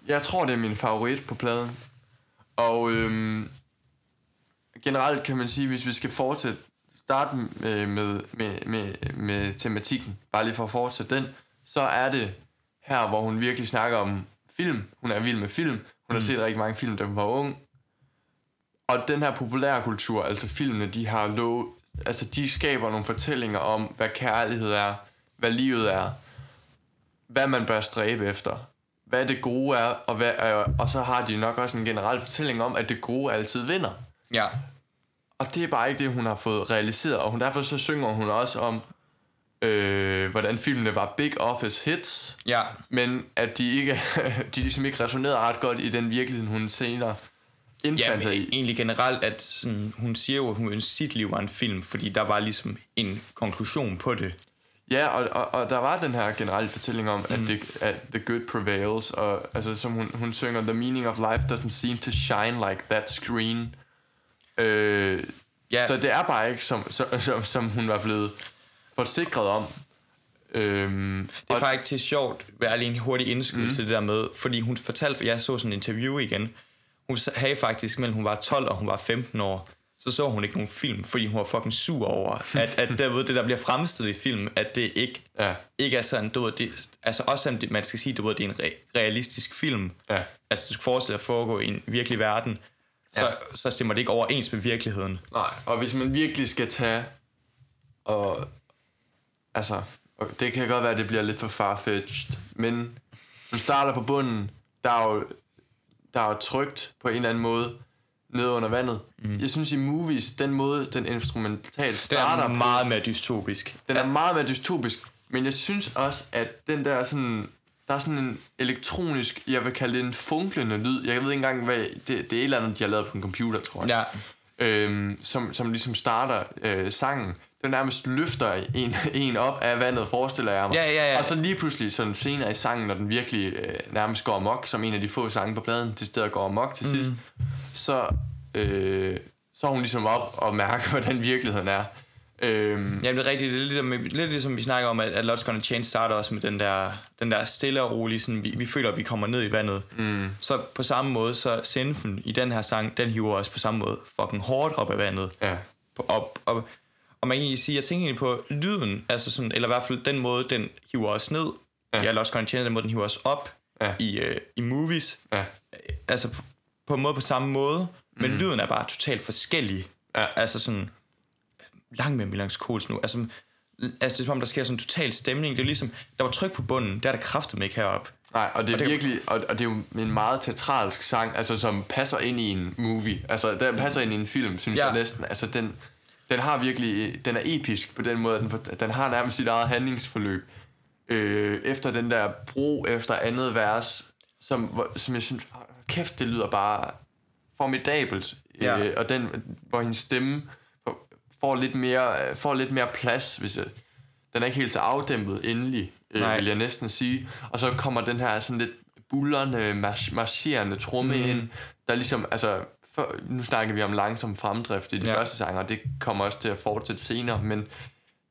Jeg tror, det er min favorit på pladen. Og øhm, generelt kan man sige, hvis vi skal fortsætte, starte med, med, med, med, med tematikken, bare lige for at fortsætte den, så er det her, hvor hun virkelig snakker om film. Hun er vild med film. Hun har set rigtig mange film, da hun var ung. Og den her populærkultur, altså filmene, de har lov, altså de skaber nogle fortællinger om, hvad kærlighed er, hvad livet er, hvad man bør stræbe efter, hvad det gode er, og, hvad, øh, og så har de nok også en generel fortælling om, at det gode altid vinder. Ja, Og det er bare ikke det, hun har fået realiseret, og hun, derfor så synger hun også om, øh, hvordan filmene var big office hits, ja, men at de ikke de ligesom ikke resonerede ret godt i den virkelighed, hun senere Ja, indfandt men sig i. egentlig generelt, at sådan, hun siger jo, at hun ønsker sit liv var en film, fordi der var ligesom en konklusion på det. Ja, og, og, og der var den her generelle fortælling om, mm. at, det, at the good prevails, og altså, som hun, hun synger, the meaning of life doesn't seem to shine like that screen. Øh, Ja, Så det er bare ikke, som, som, som, som hun var blevet forsikret om. Øhm, det er og, faktisk sjovt, vil jeg lige en hurtig indskyld mm. til det der med, fordi hun fortalte, for jeg så sådan en interview igen, hun havde faktisk, mellem hun var 12 og hun var 15 år, så så hun ikke nogen film, fordi hun var fucking sur over, at, at der, ved, det der bliver fremstillet i filmen, at det ikke, ja, ikke er sådan, du ved, det, altså også det, man skal sige, du ved, det er en re- realistisk film, ja, altså du skal forestille dig at foregå i en virkelig verden, så, Ja. så stemmer det ikke overens med virkeligheden. nej. Og hvis man virkelig skal tage, og altså, og det kan godt være, at det bliver lidt for farfetched, men man starter på bunden, der er jo, der er jo trygt på en eller anden måde, nede under vandet. Mm. Jeg synes i movies, den måde, den instrumentalt Det starter er på, meget mere dystopisk. Den er meget mere dystopisk, men jeg synes også, at den der sådan... Der er sådan en elektronisk, jeg vil kalde det en funklende lyd. Jeg ved ikke engang, hvad... Det, det er et eller andet, de har lavet på en computer, tror jeg. Ja, Øhm, som, som ligesom starter øh, sangen. Den nærmest løfter en, en op af vandet, forestiller jeg mig. Ja, ja, ja. Og så lige pludselig sådan senere i sangen, når den virkelig øh, nærmest går amok, som en af de få sange på pladen, til stedet går amok til sidst, så, øh, så er hun ligesom op og mærker, hvordan virkeligheden er. Øhm, Jamen det er rigtigt. Det er lidt, om- lidt ligesom vi snakker om, at, at Lots Gonna Change starter også med den der, den der stille og rolige, sådan, vi, vi føler, at vi kommer ned i vandet. Mm. Så på samme måde, så Sinfen i den her sang, den hiver også på samme måde fucking hårdt op af vandet. ja. På, op, op, og man kan egentlig sige, jeg tænker egentlig på lyden, altså sådan, eller i hvert fald den måde, den hiver os ned. Ja. Ja Lost Change, den måde, den hiver os op Ja. i, øh, i movies. Ja. Altså på, på en måde på samme måde, men lyden er bare totalt forskellig. Ja. Altså sådan langt mere melankolsk nu. Altså, altså det er som om, der sker sådan en total stemning. Det er ligesom, der var tryk på bunden, der er der kraftet ikke heroppe. Nej, og det er Og det- virkelig, og, og det er jo en meget teatralsk sang, altså som passer ind i en movie. Altså, den passer ind i en film, synes Ja. jeg næsten. Altså, den, den har virkelig, den er episk på den måde, at den, den har nærmest sit eget handlingsforløb. Øh, efter den der bro efter andet vers, som, som jeg synes, kæft, det lyder bare formidabelt. Ja. Øh, og den, hvor hendes stemme får lidt mere, får lidt mere plads, hvis jeg, den er ikke helt så afdæmpet endelig, øh, Nej. vil jeg næsten sige. Og så kommer den her sådan lidt bullerne, march, marcherende tromme mm. ind, der ligesom, altså, for, nu snakker vi om langsom fremdrift i de Ja. første sange, og det kommer også til at fortsætte senere, men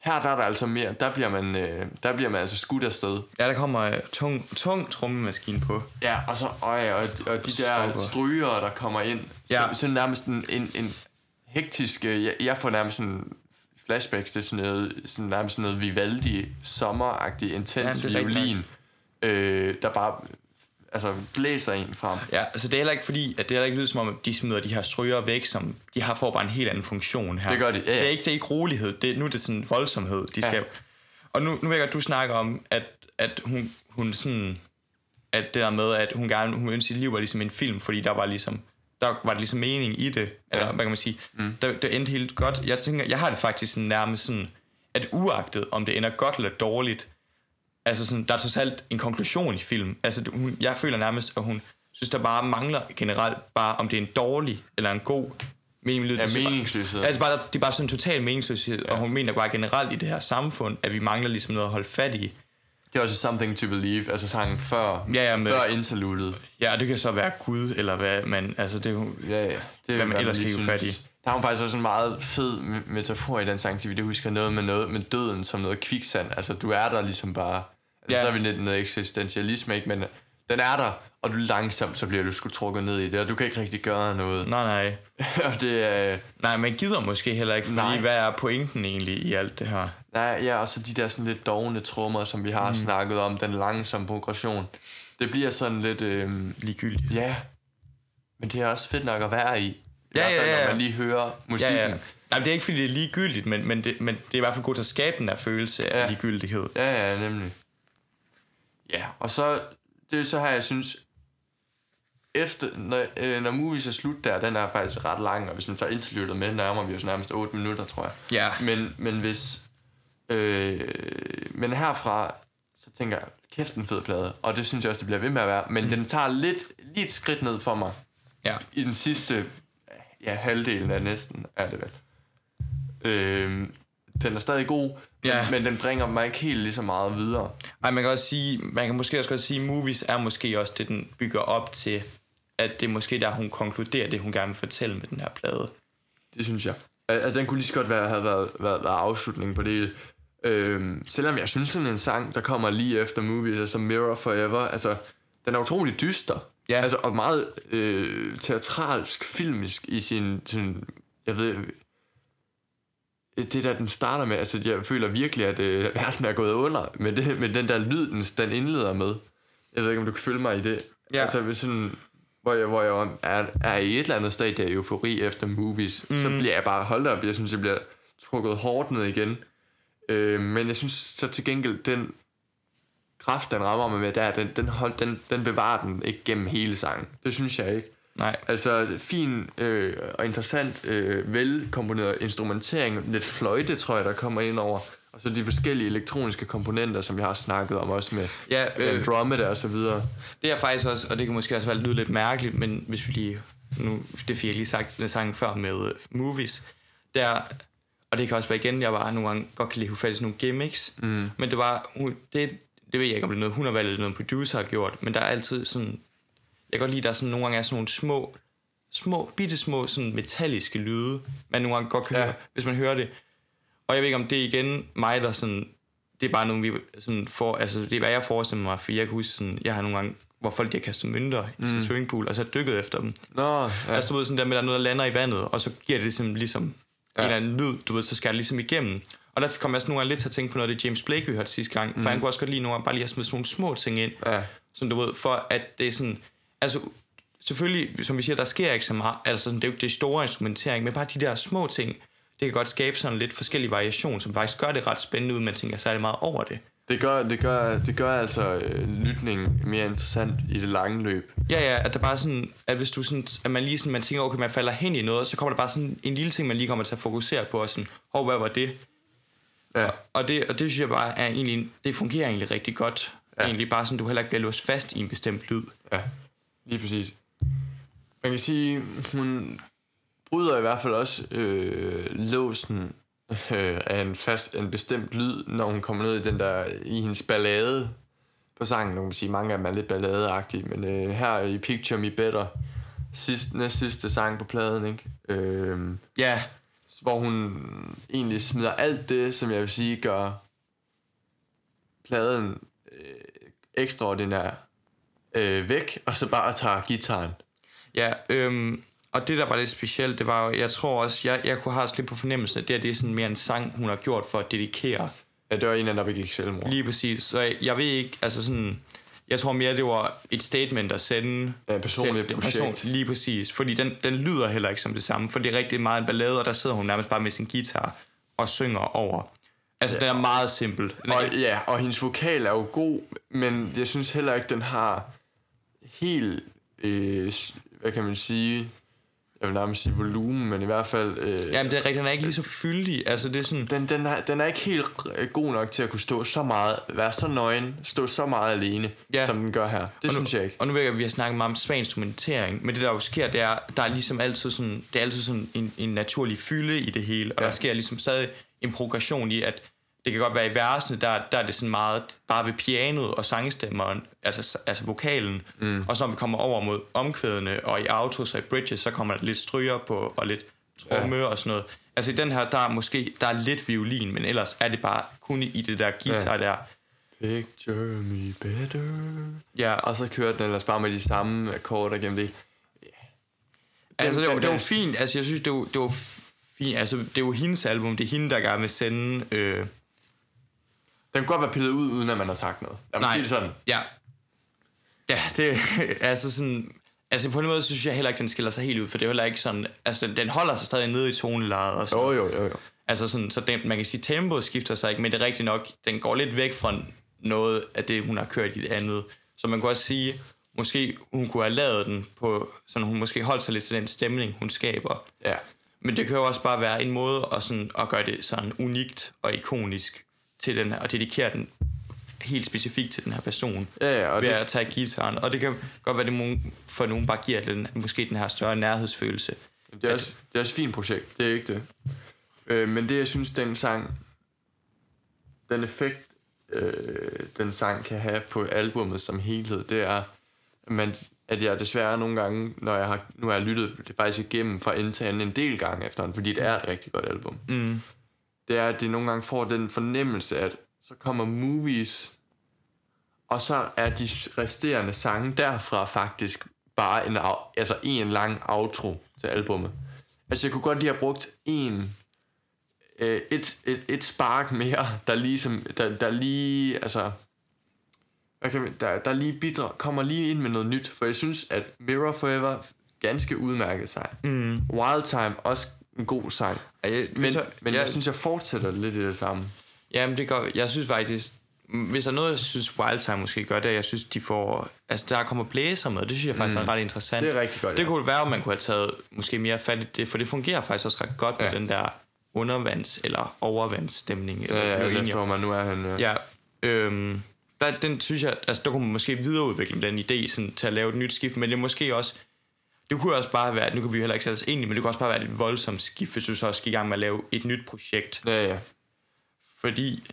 her der er der altså mere, der bliver man, øh, der bliver man altså skudt afsted. Ja, der kommer øh, tung, tung trommemaskine på. Ja, og så øj, og, og de der stryger, der kommer ind, Ja. så, så nærmest en, en, en hektisk, øh, jeg, jeg får nærmest sådan flashbacks til sådan noget, sådan nærmest sådan noget Vivaldi, sommeragtig, intens Ja, violin, øh, der bare altså, blæser en frem. Ja, altså det er heller ikke fordi, at det heller ikke lyder som om, at de smider de her stryger væk, som de har får bare en helt anden funktion her. Det gør de, ja, ja. Det er ikke, det er ikke rolighed, det, nu er det sådan voldsomhed, de Ja. skal Og nu, nu ved jeg godt, du snakker om, at, at hun, hun sådan, at det der med, at hun gerne, hun ønsker sit liv var ligesom en film, fordi der var ligesom, der var det ligesom mening i det, eller hvad kan man sige, mm. det, det endte helt godt. Jeg tænker, jeg har det faktisk sådan nærmest sådan, at uagtet om det ender godt eller dårligt, altså sådan, der er trods alt en konklusion i film. Altså, hun, jeg føler nærmest, at hun synes, der bare mangler generelt, bare om det er en dårlig eller en god mening med lyd. Ja, meningsløshed. Altså bare, det er bare sådan en total meningsløshed, ja. og hun mener bare generelt i det her samfund, at vi mangler ligesom noget at holde fat i. Det er også Something to Believe, altså sangen før, Ja, ja, men- før interludet. Ja, det kan så være Gud, eller hvad, men altså det. Ja, ja. Det Hvad man ellers kan fat i. Der har hun faktisk også en meget fed me- metafor i den sang, til vi det husker noget med noget med døden som noget kviksand. Altså, du er der ligesom bare. Altså. Så er vi lidt noget eksistentialisme, ikke? Men den er der, og du langsomt, så bliver du sgu trukket ned i det, og du kan ikke rigtig gøre noget. Nej, nej. og det er... Nej, man gider måske heller ikke, fordi nej. hvad er pointen egentlig i alt det her? Nej, ja, og så de der sådan lidt dogne trommer, som vi har mm. snakket om, den langsomme progression. Det bliver sådan lidt... Øh, Ligegyldigt. ja, men det er også fedt nok at være i. Ja, ja, ja. Når man lige hører musikken. Ja, ja. Nej, det er ikke, fordi det er ligegyldigt, men, men, det, men det er i hvert fald godt at skabe den der følelse af Ja. ligegyldighed. Ja, ja, nemlig. Ja, og så, det er så her, jeg synes, efter, når, øh, når movies er slut der, den er faktisk ret lang, og hvis man tager interludet med, nærmer vi os nærmest 8 minutter, tror jeg. Ja. Men, men hvis, øh, men herfra, så tænker jeg, kæft en fed plade, og det synes jeg også, det bliver ved med at være, men mm. den tager lidt, lige et skridt ned for mig, Ja. i den sidste, ja, halvdelen af næsten, er det vel. Øh, den er stadig god, Ja. men, den bringer mig ikke helt lige så meget videre. Ej, man kan også sige, man kan måske også godt sige, movies er måske også det, den bygger op til, at det er måske der, hun konkluderer det, hun gerne vil fortælle med den her plade. Det synes jeg. At, den kunne lige så godt være, have været, været, været afslutningen på det. Øhm, selvom jeg synes sådan en sang, der kommer lige efter movies, altså Mirror Forever, altså, den er utrolig dyster. Ja. Altså, og meget øh, teatralsk, filmisk i sin, sin jeg ved, det der, den starter med, altså jeg føler virkelig, at øh, verden er gået under med, det, med den der lyd, den, den indleder med. Jeg ved ikke, om du kan følge mig i det. Ja. Altså, sådan, hvor jeg, hvor jeg er, er i et eller andet stadie af eufori efter movies, mm. så bliver jeg bare holdt op. Jeg synes, jeg bliver trukket hårdt ned igen. Øh, men jeg synes så til gengæld, den kraft, den rammer mig med der, den, den, hold, den, den bevarer den ikke gennem hele sangen. Det synes jeg ikke. Nej. Altså, fin øh, og interessant, øh, velkomponeret instrumentering. Lidt fløjte, tror jeg, der kommer ind over. Og så de forskellige elektroniske komponenter, som vi har snakket om også med Ja, øh, drummet og så videre. det er faktisk også, og det kan måske også være lyde lidt mærkeligt, men hvis vi lige, nu, det fik jeg lige sagt den sang før med øh, movies, der, og det kan også være igen, jeg bare nogle gange godt kan lide, hun sådan nogle gimmicks, mm. men det var, hun, det, det ved jeg ikke, om det er noget, hun har valgt, eller noget, producer har gjort, men der er altid sådan, jeg kan godt lide, der er sådan, nogle gange er sådan nogle små, små, bitte små, sådan metalliske lyde, man nogle gange godt kan Ja. høre, hvis man hører det. Og jeg ved ikke, om det er igen mig, der sådan, det er bare nogle, vi sådan får, altså det er, hvad jeg forestiller mig, for jeg kan huske sådan, jeg har nogle gange, hvor folk de har kastet mønter i sin swimmingpool, og så dykket efter dem. Nå, ja. Ja. Altså du ved sådan der med, der er noget, der lander i vandet, og så giver det ligesom, ligesom ja. en eller anden lyd, du ved, så skal det ligesom igennem. Og der kom jeg sådan nogle gange lidt til at tænke på noget af det, James Blake vi hørte sidste gang, mm. for han kunne også godt lide nogle gange bare lige at smide sådan nogle små ting ind, Ja. sådan du ved, for at det er sådan, altså selvfølgelig, som vi siger, der sker ikke så meget, altså sådan, det er jo ikke det store instrumentering, men bare de der små ting, det kan godt skabe sådan lidt forskellig variation, som faktisk gør det ret spændende ud, man tænker særlig meget over det. Det gør, det gør, det gør altså øh, lytningen mere interessant i det lange løb. Ja, ja, at der bare sådan, at hvis du sådan, at man lige sådan, man tænker, okay, man falder hen i noget, så kommer der bare sådan en lille ting, man lige kommer til at fokusere på, og sådan, hov, hvad var det? Ja. Og det, og det synes jeg bare er egentlig, det fungerer egentlig rigtig godt. Ja. Egentlig bare sådan, du heller ikke bliver låst fast i en bestemt lyd. Ja, lige præcis. Man kan sige, hun bryder i hvert fald også øh, låsen øh, af en, fast, en bestemt lyd, når hun kommer ned i den der, i hendes ballade på sangen. Nu kan sige, mange af dem er lidt balladeagtige, men øh, her i Picture Me Better, sidst, næst sidste sang på pladen, ikke? Øh, Ja, hvor hun egentlig smider alt det, som jeg vil sige, gør pladen øh, ekstraordinær øh, væk, og så bare tager gitaren. ja, øhm, og det der var lidt specielt, det var jo, jeg tror også, jeg, jeg kunne have også lidt på fornemmelsen, at det, her, det er sådan mere en sang, hun har gjort for at dedikere. Ja, det var en af dem, der begik selvmord. Lige præcis. Så jeg, jeg ved ikke, altså sådan, jeg tror mere, det var et statement at sende. Ja, personligt til- projekt. lige præcis. Fordi den, den lyder heller ikke som det samme, for det er rigtig meget en ballade, og der sidder hun nærmest bare med sin guitar og synger over. Altså, ja. den er meget simpel. Er, Og, ja, og hendes vokal er jo god, men jeg synes heller ikke, den har helt, øh, hvad kan man sige, jeg vil nærmest sige volumen, men i hvert fald... Øh, Jamen, det er rigtigt, den er ikke lige så fyldig. Altså, det er sådan... den, den, er, den er ikke helt øh, god nok til at kunne stå så meget, være så nøgen, stå så meget alene, Ja. som den gør her. Det og nu, synes jeg ikke. Og nu ved jeg, at vi har snakket meget om svag instrumentering, men det der jo sker, det er, der er ligesom altid sådan, det er altid sådan en, en naturlig fylde i det hele, og. Ja. der sker ligesom stadig en progression i, at det kan godt være i versene, der, der er det sådan meget bare ved pianoet og sangstemmeren, altså, altså vokalen, mm. og så når vi kommer over mod omkvædene, og i autos og i bridges, så kommer der lidt stryger på, og lidt tromme ja. og sådan noget. Altså i den her, der er måske, der er lidt violin, men ellers er det bare kun i det der guitar ja. der. Picture me better. Ja, Og så kører den ellers bare med de samme akkorder gennem det. Altså, det var, den- det var fint. Altså, jeg synes, det var, det var fint. Altså, det er jo hendes album. Det er hende, der gerne vil sende... Øh, Den kan godt være pillet ud, uden at man har sagt noget. Lad mig Nej. sige det sådan. ja. Ja, det altså sådan... Altså, på en måde, så synes jeg heller ikke, den skiller sig helt ud, for det er heller ikke sådan... Altså, den, den holder sig stadig nede i tonelejet og sådan. Jo, jo, jo, jo. Altså, sådan, så den, man kan sige, tempoet skifter sig ikke, men det er rigtigt nok, den går lidt væk fra noget af det, hun har kørt i det andet. Så man kunne også sige, måske hun kunne have lavet den på, sådan hun måske holdt sig lidt til den stemning, hun skaber. Ja. Men det kan jo også bare være en måde at, sådan, at gøre det sådan unikt og ikonisk til den her, og dedikere den helt specifikt til den her person. Ja, ja, og ved det- at tage guitaren. Og det kan godt være, det for nogen bare giver den, måske den her større nærhedsfølelse. Det er, også, det er også et fint projekt, det er ikke det. Øh, men det, jeg synes, den sang, den effekt, øh, den sang kan have på albummet som helhed, det er, at, man, at jeg desværre nogle gange, når jeg har, nu har jeg lyttet det faktisk igennem fra ende til anden en del gange efterhånden, fordi det er et rigtig godt album, Mm. Det er, at det nogle gange får den fornemmelse, at så kommer movies, og så er de resterende sange derfra faktisk bare en, altså en lang outro til albummet. Altså jeg kunne godt lige have brugt en, øh, et, et, et spark mere, der ligesom, der, der lige, altså, vi, der, der lige bidrar, kommer lige ind med noget nyt, for jeg synes, at Mirror Forever ganske udmærket sig. Mm. Wild Time også en god sang. Jeg, Men, så, men jeg, jeg synes, jeg fortsætter lidt i det samme. Jamen, det gør, jeg synes faktisk, hvis der er noget, jeg synes Wildtime måske gør, det er, at jeg synes, de får, altså der kommer blæser med, det synes jeg faktisk mm. er ret interessant. Det er rigtig godt, Det ja. kunne være, at man kunne have taget måske mere fat i det, for det fungerer faktisk også ret godt ja. med Ja. den der undervands- eller overvandsstemning. Eller Ja, ja, ja er den om. får man, nu er han... Ja. Ja, øhm, der, den synes jeg, altså der kunne man måske videreudvikle den idé sådan, til at lave et nyt skift, men det er måske også, det kunne også bare være, nu kan vi heller ikke sætte os i, men det kunne også bare være et voldsomt skift, hvis du så også skal i gang med at lave et nyt projekt, ja, ja. fordi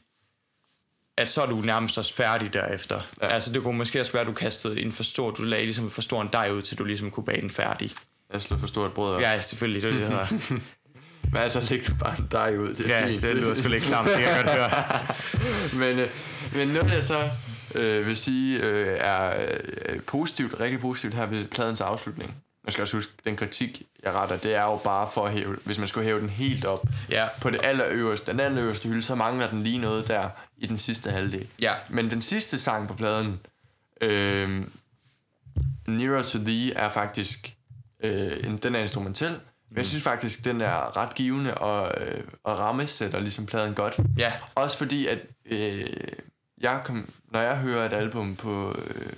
at så er du nærmest også færdig derefter. Ja. Altså det kunne måske også være, at du kastede en for stor, du lagde ligesom for stor en dej ud, til du ligesom kunne bage den færdig. Jeg slår for stort brød op. Ja, selvfølgelig, det er det, det. Men altså, læg du bare dig ud. Det er ja, fint. det lyder sgu lidt klamt, det kan jeg godt høre. men, øh, men noget, jeg så øh, vil sige øh, er øh, positivt, rigtig positivt her ved pladens afslutning. Jeg skal også huske, den kritik, jeg retter, det er jo bare for at hæve, hvis man skulle hæve den helt op Ja. på det allerøverste, den allerøverste hylde, så mangler den lige noget der i den sidste halvdel. Ja. Men den sidste sang på pladen, øh, Nearer to Thee, er faktisk, øh, en, den er instrumentel, men jeg synes faktisk, den er ret givende og, øh, og rammesætter ligesom pladen godt. Ja, Også fordi, at øh, jeg kom, når jeg hører et album på øh,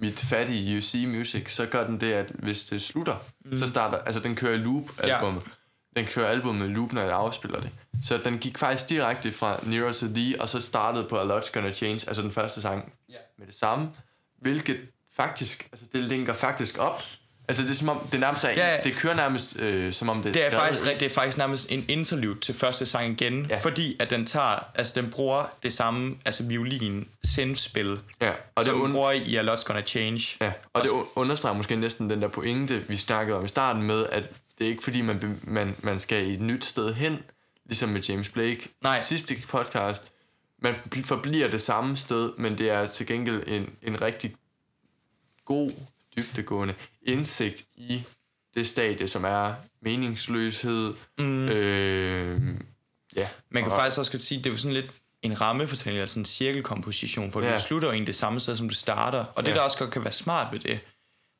mit fattige UC Music, så gør den det, at hvis det slutter, mm. så starter, altså den kører i loop albumet. Den kører albumet i loop, når jeg afspiller det. Så den gik faktisk direkte fra Nearer to Thee, og så startede på A Lot's Gonna Change, altså den første sang, Ja. med det samme. Hvilket faktisk, altså det linker faktisk op. Altså det er som om, det nærmest er, Ja, ja. det kører nærmest øh, som om det, Det er, skrevet faktisk, det er faktisk nærmest en interlude til første sang igen, ja. Fordi at den tager, altså den bruger det samme, altså violin, synthspil, Ja, og og som det, bruger i A Lot's Gonna Change. Ja, og det un- understreger måske næsten den der pointe, vi snakkede om i starten med, at det er ikke fordi, man, man, man skal i et nyt sted hen, ligesom med James Blake. Nej. Sidste podcast, man bl- forbliver det samme sted, men det er til gengæld en, en rigtig god, dybtegående indsigt i det stadie, som er meningsløshed. Mm. Øh, ja. Man kan og, faktisk også godt sige, at det er sådan lidt en rammefortælling, altså en cirkelkomposition, for ja. Du slutter jo egentlig det samme sted, som du starter. Og det, Ja. der også godt kan være smart ved det,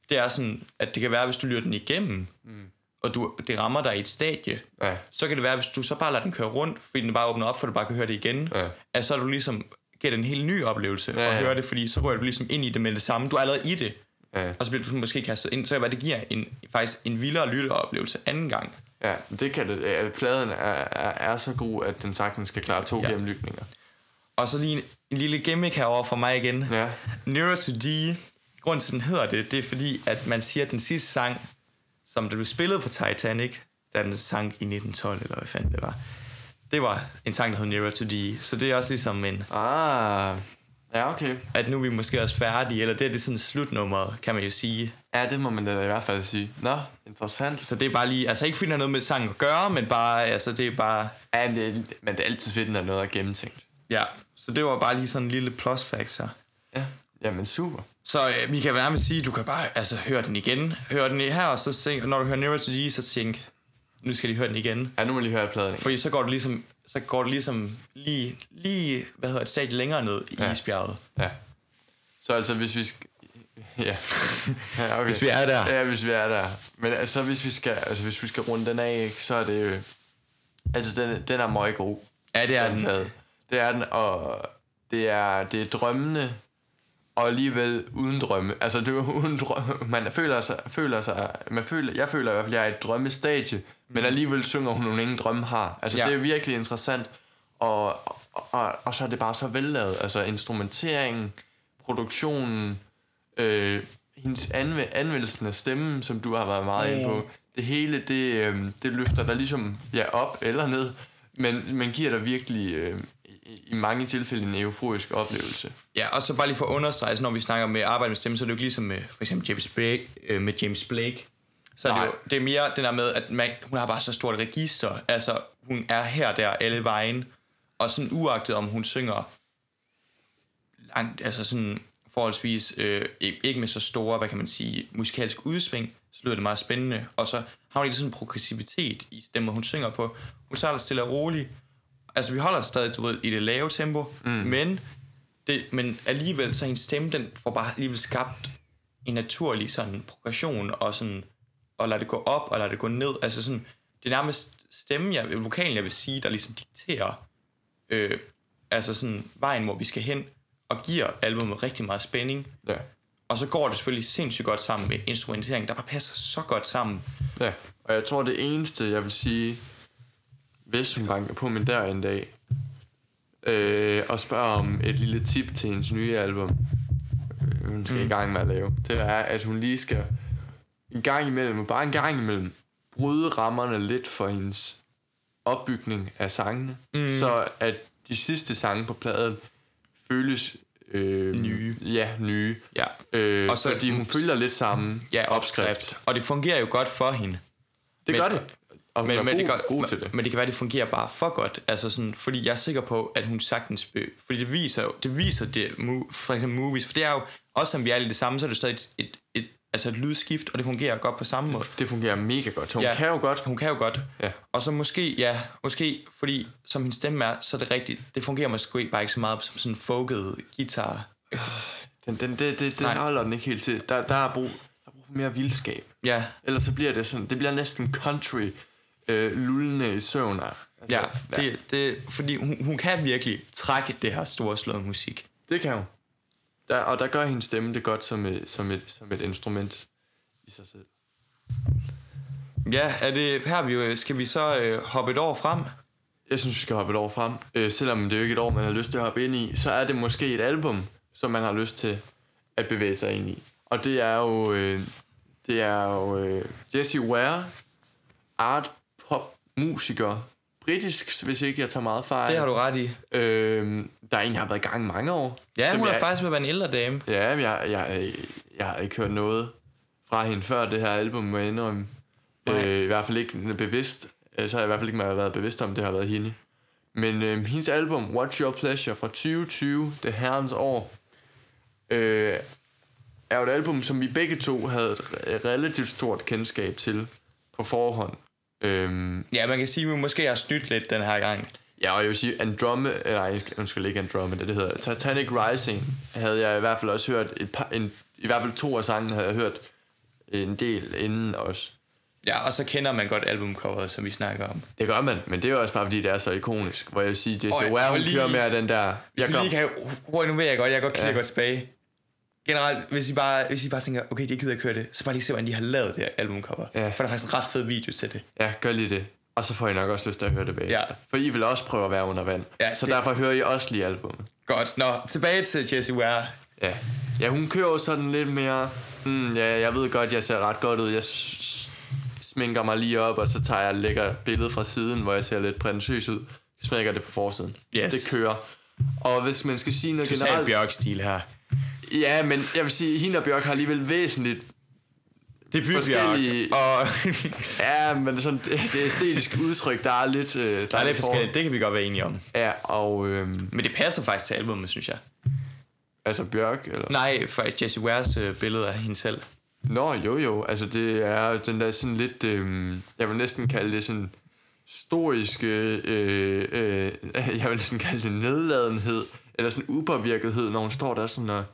det er sådan, at det kan være, hvis du lytter den igennem, mm. og du, det rammer dig i et stadie, Ja. så kan det være, hvis du så bare lader den køre rundt, fordi den bare åbner op, for at du bare kan høre det igen, Ja. at så er du ligesom giver det en helt ny oplevelse ja, ja. at høre det, fordi så rører du ligesom ind i det med det samme. Du er allerede i det. Ja. og så bliver du måske kastet ind, så kan det giver en, faktisk en vildere lytteoplevelse anden gang. Ja, det kan det. Ja, pladen er, er, er så god, at den sagtens kan klare to Ja. gennemlytninger. Og så lige en, en lille gimmick herover fra mig igen. Ja. Nearer to D, grunden til, at den hedder det, det er fordi, at man siger, at den sidste sang, som der blev spillet på Titanic, da den sang i 1912, eller hvad fanden det var, det var en sang, der hed Nearer to D. Så det er også ligesom en, Ah, ja, okay. at nu er vi måske også færdige, eller det er det sådan slutnummeret, kan man jo sige. Ja, det må man da i hvert fald sige. Nå, interessant. Så det er bare lige, altså ikke fordi har noget med sangen at gøre, men bare, altså det er bare, Ja, men det, er- men det er altid fedt, når noget er gennemtænkt. ja. Så det var bare lige sådan en lille plus factor. Ja, jamen super. Så øh, vi kan nærmest sige, at du kan bare altså, høre den igen. Høre den her, og så tænk, når du hører Nearer to G, så tænk, nu skal de høre den igen. Ja, nu må lige høre pladen. Fordi så går du ligesom, så går du ligesom lige, lige hvad hedder det, et stadie længere ned i Ja. isbjerget. Ja. Så altså, hvis vi skal... Ja. ja okay. Hvis vi er der. Ja, hvis vi er der. Men altså, hvis vi skal, altså, hvis vi skal runde den af, ikke, så er det jo... Altså, den, den er meget god. Ja, det er den. plade. Det er den, og det er, det er drømmende, og alligevel uden drømme. Altså, det er jo uden drømme. Man føler sig, føler sig man føler, jeg føler i hvert fald, at jeg er i et drømmestadie, men alligevel synger hun, hun ingen drømme har. Altså, Ja. det er virkelig interessant, og, og, og, og så er det bare så vellavet. Altså, instrumenteringen, produktionen, øh, hendes anve- anvendelsen af stemmen, som du har været meget inde på, det hele, det, øh, det løfter dig ligesom ja, op eller ned, men, men giver dig virkelig øh, i, mange tilfælde en euforisk oplevelse. Ja, og så bare lige for at understrege, så når vi snakker med arbejde med stemme, så er det jo ikke ligesom med for eksempel James Blake, øh, med James Blake. Så er det, Nej. jo, det er mere det der med, at man, hun har bare så stort register. Altså, hun er her der alle vejen. Og sådan uagtet om hun synger langt, altså sådan forholdsvis, øh, ikke ikke med så store, hvad kan man sige, musikalsk udsving, så lyder det meget spændende. Og så har hun ikke sådan en progressivitet i den måde, hun synger på. Hun starter stille og roligt. Altså, vi holder stadig, du ved, i det lave tempo, mm. men, det, men alligevel, så hendes stemme, den får bare alligevel skabt en naturlig sådan progression, og sådan, og lade det gå op, og lade det gå ned. Altså sådan, det er nærmest stemmen, jeg, vokalen, jeg vil sige, der ligesom dikterer, øh, altså sådan vejen, hvor vi skal hen, og giver albumet rigtig meget spænding. Ja. Og så går det selvfølgelig sindssygt godt sammen med instrumentering, der bare passer så godt sammen. ja. Og jeg tror, det eneste, jeg vil sige, hvis hun banker på min dør en dag, øh, og spørger om et lille tip til hendes nye album, øh, hun skal mm. i gang med at lave, det er, at hun lige skal en gang imellem, bare en gang imellem, bryde rammerne lidt for hendes opbygning af sangene, mm. så at de sidste sange på pladen føles øh, Nye. Ja, nye. Ja. Øh, Og og så- så, fordi hun følger lidt samme Ja, opskrift. opskrift. Og det fungerer jo godt for hende. Det Men- gør det. Og Men, men, god, det kan, god til det. men det kan være, det fungerer bare for godt. Altså sådan, fordi jeg er sikker på, at hun sagtens... Be, fordi det viser, det viser det, for eksempel movies. For det er jo, også som vi er i det samme, så er det stadig et, et, et, altså et lydskift, og det fungerer godt på samme måde. Det fungerer mega godt. Hun Ja. kan jo godt. Hun kan jo godt. Ja. Og så måske, ja, måske, fordi som hendes stemme er, så er det rigtigt. Det fungerer måske bare ikke så meget som sådan folket guitar. Den, den, det, det, det Nej. holder den ikke helt til. Der, der, er brug, der er brug for mere vildskab. Ja, Ellers så bliver det sådan, det bliver næsten country øh, lullende i søvn. Altså, ja, det, det, fordi hun, hun kan virkelig trække det her store slået musik. det kan hun. Der, og der gør hendes stemme det godt som et, som et, som et instrument i sig selv. Ja, er det her, vi, jo- skal vi så øh, hoppe et år frem? Jeg synes, vi skal hoppe et år frem. Øh, selvom det er jo ikke et år, man har lyst til at hoppe ind i, så er det måske et album, som man har lyst til at bevæge sig ind i. Og det er jo, øh, det er jo øh, Jesse Ware, art pop musiker, britisk, hvis ikke jeg tager meget fejl. Det har du ret i. Øh, der er en, jeg har været i gang mange år. Ja, hun er jeg, faktisk ved at være en ældre dame. Ja, men jeg, jeg, jeg har ikke hørt noget fra hende før det her album, må jeg indrømme. Øh, I hvert fald ikke bevidst. Øh, Så har jeg i hvert fald ikke været bevidst om, det har været hende. Men øh, hendes album, What's Your Pleasure fra 2020, det herrens år, øh, er jo et album, som vi begge to havde et re- relativt stort kendskab til på forhånd. Øhm, Ja, man kan sige, at vi måske har snydt lidt den her gang. Ja, og jeg vil sige, Andromeda, eller nej, undskyld ikke Andromeda, det hedder Titanic Rising, havde jeg i hvert fald også hørt, et par, en, i hvert fald to af sangene havde jeg hørt en del inden også. Ja, og så kender man godt albumcoveret, som vi snakker om. Det gør man, men det er jo også bare fordi, det er så ikonisk, hvor jeg vil sige, Jesse Ware, hun lige- kører med den der... Jeg Jeg lige gør, kan, hurtigt, nu ved jeg godt, jeg godt kigge Ja. godt tilbage. Generelt, hvis I, bare, hvis I bare tænker, okay, de gider ikke høre det, så bare lige se, hvordan de har lavet det her albumcover. Ja. For der er faktisk en ret fed video til det. Ja, gør lige det. Og så får I nok også lyst til at høre det bagefter. Ja. For I vil også prøve at være under vand. Ja, så det- derfor hører I også lige albumet. Godt. Nå, tilbage til Jessie Ware. Ja. ja, hun kører jo sådan lidt mere... Mm, ja, jeg ved godt, jeg ser ret godt ud. Jeg sminker mig lige op, og så tager jeg et lækker billede fra siden, hvor jeg ser lidt prætentiøs ud. Smækker det på forsiden. Yes. Det kører. Og hvis man skal sige noget Total generelt... Bjørk-stil her. Ja, men jeg vil sige, hende og Bjørk har alligevel væsentligt... Det er. Forskellige- Og Ja, men sådan, det, det æstetiske udtryk, der er lidt... Øh, der, der er lidt forskelligt. Det kan vi godt være enige om. Ja, og... Øhm, Men det passer faktisk til albumet, synes jeg. altså Bjørk, eller... Nej, for Jessie Wares øh, billede af hende selv. Nå, jo jo, altså det er den der sådan lidt, øh, jeg vil næsten kalde det sådan historiske, øh, øh, jeg vil næsten kalde det nedladenhed, eller sådan upåvirkethed, når hun står der sådan og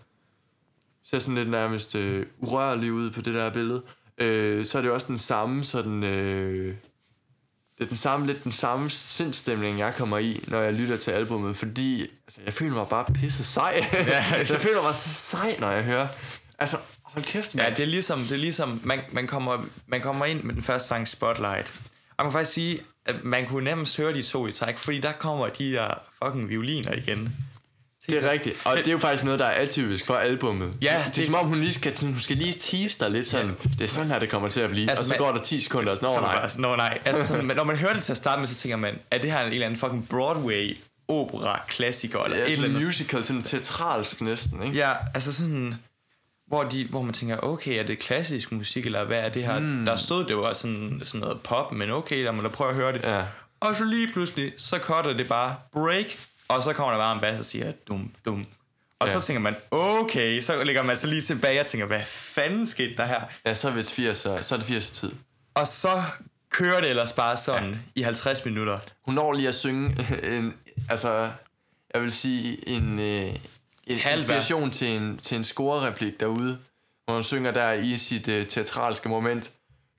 ser sådan lidt nærmest øh, urørlig ud på det der billede. Øh, så er det jo også den samme sådan, øh, det er den samme, lidt den samme sindstemning, jeg kommer i, når jeg lytter til albummet, fordi altså, jeg føler mig bare pisse sej. Ja, jeg føler mig så sej, når jeg hører. Altså, hold kæft, Ja, mand. det er ligesom, det er ligesom man, man, kommer, man kommer ind med den første sang Spotlight. Og man kan faktisk sige, at man kunne nærmest høre de to i træk, fordi der kommer de der fucking violiner igen. Det er rigtigt, og det er jo faktisk noget, der er atypisk for albummet. Ja, det, det er som om, hun lige skal, sådan, hun skal lige tease dig lidt sådan, det er sådan her, det kommer til at blive. Altså, og så man- går der 10 sekunder, og sådan, oh, nej. sådan, nej. Altså, sådan, når man hører det til at starte med, så tænker man, er det her en eller anden fucking Broadway opera klassiker eller er et eller andet? musical, sådan teatralsk næsten, ikke? Ja, altså sådan, hvor, de, hvor man tænker, okay, er det klassisk musik, eller hvad er det her? Mm. Der stod det jo også sådan, sådan noget pop, men okay, lad mig da prøve at høre det. Ja. Og så lige pludselig, så cutter det bare break, og så kommer der bare en bass og siger, dum, dum. Og ja. Så tænker man, okay, så lægger man så lige tilbage og tænker, hvad fanden skete der her? Ja, så er, hvis 80, så er det 80 tid. Og så kører det ellers bare sådan ja. i 50 minutter. Hun når lige at synge en, altså, jeg vil sige, en, øh, en inspiration til en, til en scorereplik derude, hvor hun synger der i sit øh, teatralske moment,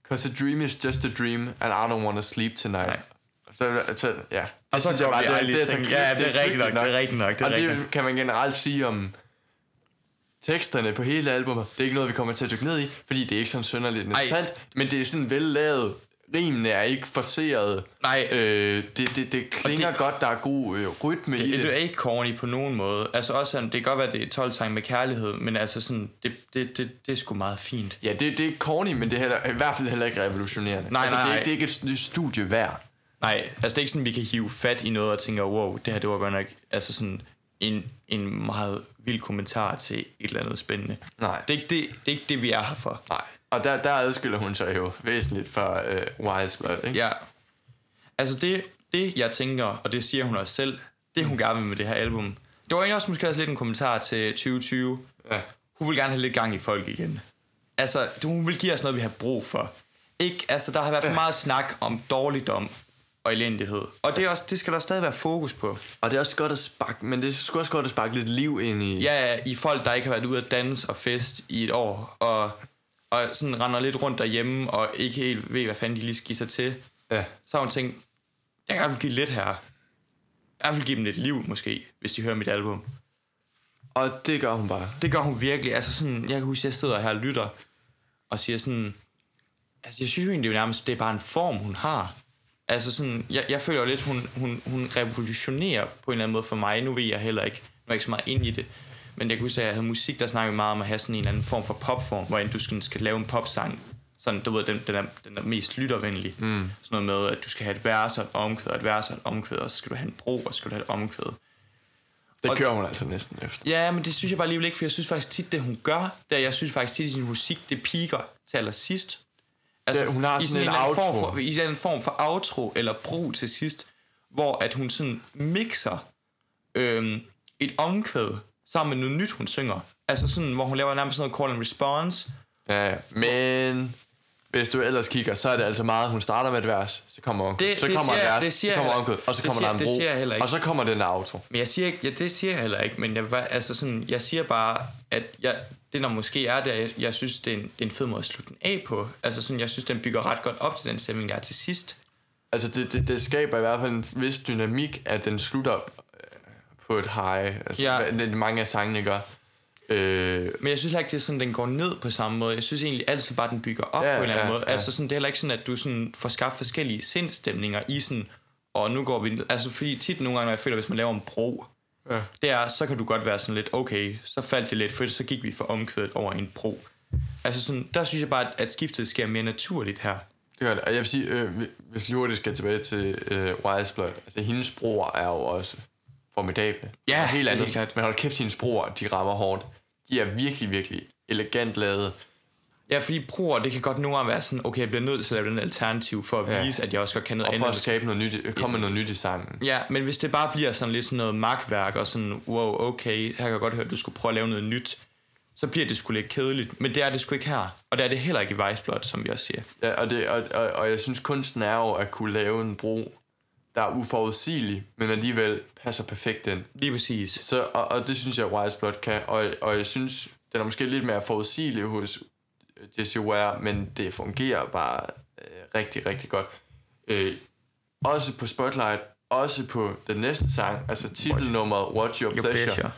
Cause a dream is just a dream, and I don't want to sleep tonight. Nej. Så, så, ja. Og så går det- lige det er så tænke, cute, ja, det er rigtigt nok, cute det er rigtigt nok, det er og det nok. kan man generelt sige om teksterne på hele albumet. Det er ikke noget, vi kommer til at dykke ned i, fordi det er ikke sådan synderligt interessant, men det er sådan vellavet. Rimene er ikke forseret. Nej. Øh, det, det, det klinger det- godt, der er god øh, rytme i Det, det. det er ikke corny på nogen måde. Altså også sådan, det kan godt være, det er 12 tegn med kærlighed, men altså sådan, det, det, det, det er sgu meget fint. Ja, det, det er corny, men det er heller, i hvert fald heller ikke revolutionerende. Nej, altså, nej, det, er, det er ikke et, et studie værd. Nej, altså det er ikke sådan, vi kan hive fat i noget og tænke, wow, det her det var godt nok altså sådan en, en meget vild kommentar til et eller andet spændende. Nej. Det er ikke det, det, er ikke det vi er her for. Nej. Og der, der adskiller hun sig jo væsentligt fra øh, Wise Blood, ikke? Ja. Altså det, det, jeg tænker, og det siger hun også selv, det hun gerne vil med det her album, det var egentlig også måske også lidt en kommentar til 2020. Ja. Hun vil gerne have lidt gang i folk igen. Altså, hun vil give os noget, vi har brug for. Ikke, altså, der har været for meget snak om dårligdom og elendighed. Og det, er også, det skal der stadig være fokus på. Og det er også godt at sparke, men det sgu også godt at sparke lidt liv ind i... Ja, ja, i folk, der ikke har været ude at danse og fest i et år, og, og sådan render lidt rundt derhjemme, og ikke helt ved, hvad fanden de lige skal give sig til. ja. Så har hun tænkt, jeg kan vil give lidt her. Jeg vil give dem lidt liv, måske, hvis de hører mit album. Og det gør hun bare. Det gør hun virkelig. Altså sådan, jeg kan huske, at jeg sidder her og lytter, og siger sådan, altså jeg synes jo egentlig det er nærmest, det er bare en form, hun har. Altså sådan, jeg, jeg føler lidt, hun, hun, hun revolutionerer på en eller anden måde for mig. Nu ved jeg heller ikke, nu er jeg ikke så meget ind i det. Men jeg kunne huske, at jeg havde musik, der snakkede meget om at have sådan en eller anden form for popform, hvor du skal, skal lave en popsang. Sådan, du ved, den, den, er, den er mest lyttervenlig. Mm. Sådan noget med, at du skal have et vers og et omkvæd, og et vers og et omkvæd, og så skal du have en bro, og så skal du have et omkvæd. Det kører hun altså næsten efter. Ja, men det synes jeg bare alligevel ikke, for jeg synes faktisk tit, det hun gør, det er, jeg synes faktisk tit, at sin musik, det piker til allersidst. Altså, Det- hun har i sådan en eller anden form outro. for, I en form for outro eller bro til sidst, hvor at hun sådan mixer øhm, et omkvæd sammen med noget nyt, hun synger. Altså sådan, hvor hun laver nærmest sådan noget call and response. Ja. Men hvis du ellers kigger, så er det altså meget, hun starter med et vers, så kommer omkvæd, Det- så det kommer siger et vers, det så kommer omkvæd, og så det kommer siger- der en det bro, og så kommer den der outro. Men jeg siger ikke, ja, det siger jeg heller ikke, men jeg, altså sådan, jeg siger bare, at jeg, det der måske er, det er, jeg, jeg synes, det er, en, det er en fed måde at slutte den af på. Altså sådan, jeg synes, den bygger ret godt op til den stemning, der er til sidst. Altså, det, det, det skaber i hvert fald en vis dynamik, at den slutter øh, på et high. Altså, Ja. det, mange af sangene gør. Øh, Men jeg synes heller ikke, det er sådan, den går ned på samme måde. Jeg synes egentlig altid bare, den bygger op ja, på en eller anden ja, måde. ja. Altså sådan, det er heller ikke sådan, at du sådan får skabt forskellige sindstemninger i sådan, og nu går vi... Altså fordi tit nogle gange, når jeg føler, hvis man laver en bro, ja. det er, så kan du godt være sådan lidt, okay, så faldt det lidt, for så gik vi for omkvædet over en bro. Altså sådan, der synes jeg bare, at- at skiftet sker mere naturligt her. Det gør det. Og jeg vil sige, øh, hvis lige hurtigt skal tilbage til øh, Wise Blood, altså hendes broer er jo også formidable. Ja, helt det er andet. helt klart. Men hold kæft, hendes broer, de rammer hårdt. De er virkelig, virkelig elegant lavet. Ja, fordi broer, det kan godt nogle gange være sådan, okay, jeg bliver nødt til at lave den alternativ for at Ja. vise, at jeg også godt kan noget Og for andet. at skabe noget nyt, komme med noget nyt i sangen. Ja, men hvis det bare bliver sådan lidt sådan noget magtværk, og sådan, wow, okay, her kan jeg godt høre, at du skulle prøve at lave noget nyt, så bliver det sgu lidt kedeligt. Men det er det sgu ikke her. Og det er det heller ikke i Blood, som vi også siger. Ja, og, det, og, og, og jeg synes, kunsten er jo at kunne lave en bro, der er uforudsigelig, men alligevel passer perfekt ind. Lige præcis. Så, og, og det synes jeg, Wise Blood kan. Og, og jeg synes, den er måske lidt mere forudsigelig hos Jesse Ware, men det fungerer bare øh, rigtig, rigtig godt. Øh, også på Spotlight, også på den næste sang, altså titelnummeret What's Your, Your Pleasure. pleasure.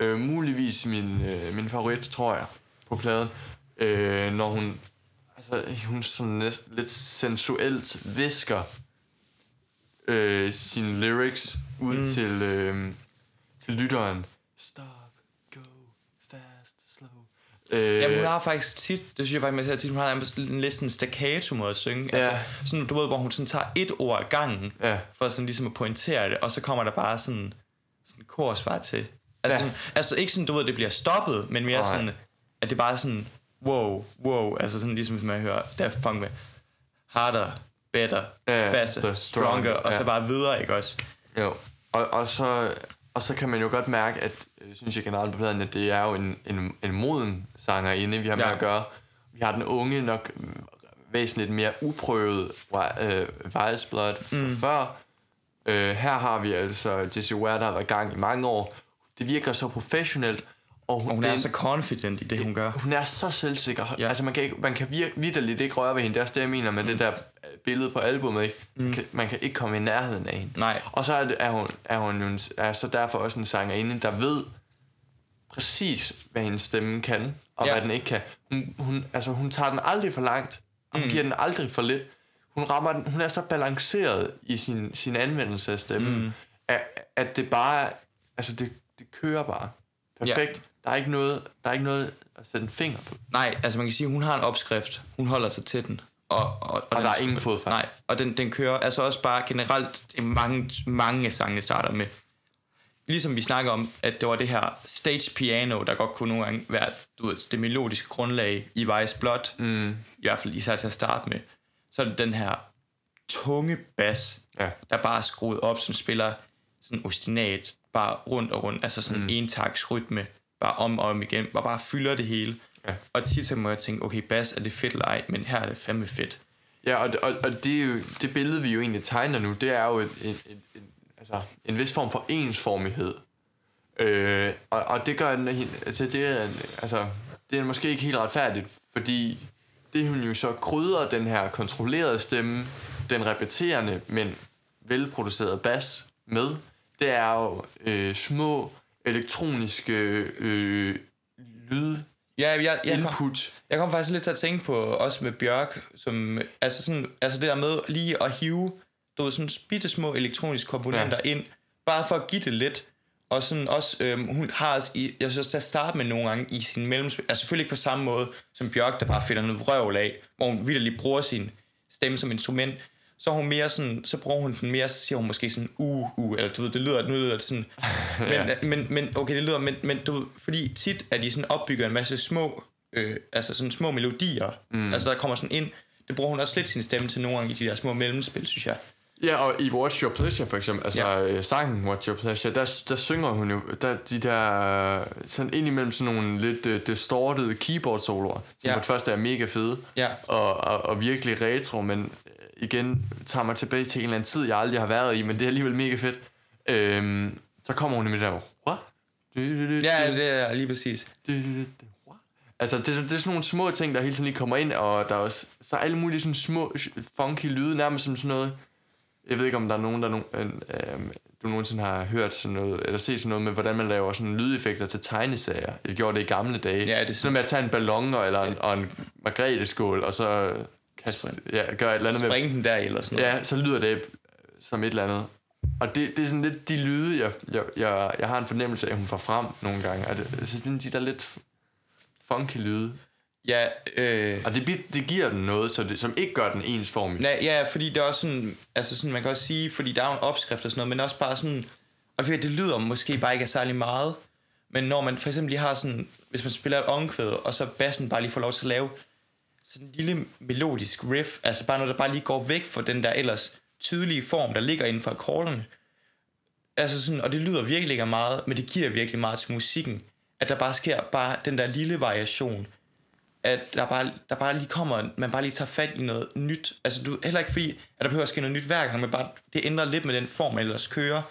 Øh, muligvis min, øh, min favorit, tror jeg, på pladen. Øh, når hun, altså, hun sådan næst, lidt sensuelt visker øh, sine lyrics ud mm. til, øh, til lytteren. Øh, Jamen, hun har faktisk tit, det synes jeg faktisk, man tit, hun har en lidt sådan staccato måde at synge. Ja. Altså, sådan, du ved, hvor hun sådan tager et ord ad gangen, Ja. for sådan ligesom at pointere det, og så kommer der bare sådan, sådan korsvar til. Altså, Ja. sådan, altså ikke sådan, du ved, det bliver stoppet, men mere Nej. sådan, at det bare er sådan, wow, wow, altså sådan ligesom, hvis man hører Daft Punk med harder, better, Ja, faster, stronger, stronger, og så ja. bare videre, ikke også? Jo, og, og, så, og så kan man jo godt mærke, at øh, synes jeg generelt på pladen, at det er jo en, en, en moden sangerinde, vi har med Ja. at gøre. Vi har den unge nok mm, væsentligt mere uprøvet øh, Vice Blood mm. før. Øh, her har vi altså Jessie Ware, der har været i gang i mange år. Det virker så professionelt, og hun, Og hun er en- så confident i det, hun gør. hun er så selvsikker. Ja. Altså man kan, ikke, man kan vir- vidderligt ikke røre ved hende. Det er også det, jeg mener med mm. det der øh, billede på albumet. Ikke? Mm. Kan, man kan ikke komme i nærheden af hende. Nej. Og så er, det, er, hun, er hun jo en, er så derfor også en sangerinde, der ved præcis, hvad hendes stemme kan, og ja. Hvad den ikke kan. Hun, hun, altså, hun tager den aldrig for langt, og mm. giver den aldrig for lidt. Hun, rammer den, hun er så balanceret i sin, sin anvendelse af stemmen, mm. at, at det bare, altså det, det kører bare. Perfekt. Ja. Der, er ikke noget, der er ikke noget at sætte en finger på. Nej, altså man kan sige, hun har en opskrift. Hun holder sig til den. Og, og, og, Og den der er ingen fodfejl. Nej, og den, den kører altså også bare generelt, er mange, mange sange starter med. Ligesom vi snakker om, at det var det her stage piano, der godt kunne nogle gange være du ved, det melodiske grundlag i Vice Blood. Mm. I hvert fald især til at starte med. Så er det den her tunge bas, Ja. der bare er skruet op, som spiller sådan ostinat, bare rundt og rundt, altså sådan mm. en taks rytme, bare om og om igen, og bare fylder det hele. Ja. Og tit så må jeg tænke, okay, bas, er det fedt eller ej, men her er det fandme fedt. Ja, og, og, og det, er jo, det billede, vi jo egentlig tegner nu, det er jo et, et, et, et, altså, en vis form for ensformighed. Øh, og, og det gør den, altså, det, er, altså, det er måske ikke helt retfærdigt, fordi det hun jo så krydder den her kontrollerede stemme, den repeterende, men velproducerede bas med, det er jo øh, små elektroniske øh, lyd Ja, jeg, jeg, kom, input. jeg kom faktisk lidt til at tænke på, også med Bjørk, som, altså, sådan, altså det der med lige at hive, du ved, sådan bitte små elektroniske komponenter ja. ind, bare for at give det lidt. Og sådan også, øhm, hun har også, i, jeg synes til at starte med nogle gange i sin mellemspil, altså selvfølgelig ikke på samme måde som Bjørk, der bare finder noget vrøvl af, hvor hun virkelig bruger sin stemme som instrument, så hun mere sådan, så bruger hun den mere, så siger hun måske sådan, uh, uh, eller du ved, det lyder, nu lyder det sådan, men, Ja. men, men, okay, det lyder, men, men du ved, fordi tit er de sådan opbygger en masse små, øh, altså sådan små melodier, mm. altså der kommer sådan ind, det bruger hun også lidt sin stemme til nogle gange i de der små mellemspil, synes jeg. Ja, og i What's Your Pleasure for eksempel, altså Ja. ja. sangen What's Your Pleasure, der, der synger hun jo der, de der, sådan indimellem sådan nogle lidt uh, distorted keyboard soloer, som Ja. på det første er mega fede, Ja. og, og, og virkelig retro, men øh, igen tager mig tilbage til en eller anden tid, jeg aldrig har været i, men det er alligevel mega fedt. Øhm, så kommer hun med det der, what? Ja, det er lige præcis. Altså, det, det er sådan nogle små ting, der hele tiden lige kommer ind, og der er også så er alle mulige sådan små, funky lyde, nærmest som sådan noget, Jeg ved ikke, om der er nogen, der no, øh, øh, du nogensinde har hørt sådan noget, eller set sådan noget med, hvordan man laver sådan lydeffekter til tegneserier. Jeg gjorde det i gamle dage. Ja, det er sådan med at tage en ballon og, eller en, og en margrethe-skål, og så kaste, ja, gøre et eller andet med Springe den der eller sådan noget. Ja, så lyder det som et eller andet. Og det, det er sådan lidt de lyde, jeg, jeg, jeg, jeg har en fornemmelse af, at hun får frem nogle gange. Og det, jeg synes, de der lidt funky lyde. Ja, øh, Og det, det giver den noget, så det, som ikke gør den ens form. ja, ja, fordi det er også sådan, altså sådan, man kan også sige, fordi der er jo en opskrift og sådan noget, men også bare sådan, og det lyder måske bare ikke særlig meget, men når man for eksempel lige har sådan, hvis man spiller et omkvæd, og så bassen bare lige får lov til at lave sådan en lille melodisk riff, altså bare noget, der bare lige går væk fra den der ellers tydelige form, der ligger inden for akkorderne. Altså sådan, og det lyder virkelig ikke meget, men det giver virkelig meget til musikken, at der bare sker bare den der lille variation, at der bare, der bare lige kommer, man bare lige tager fat i noget nyt. Altså du, heller ikke fordi, at der behøver at ske noget nyt hver gang, men bare, det ændrer lidt med den form, man ellers kører.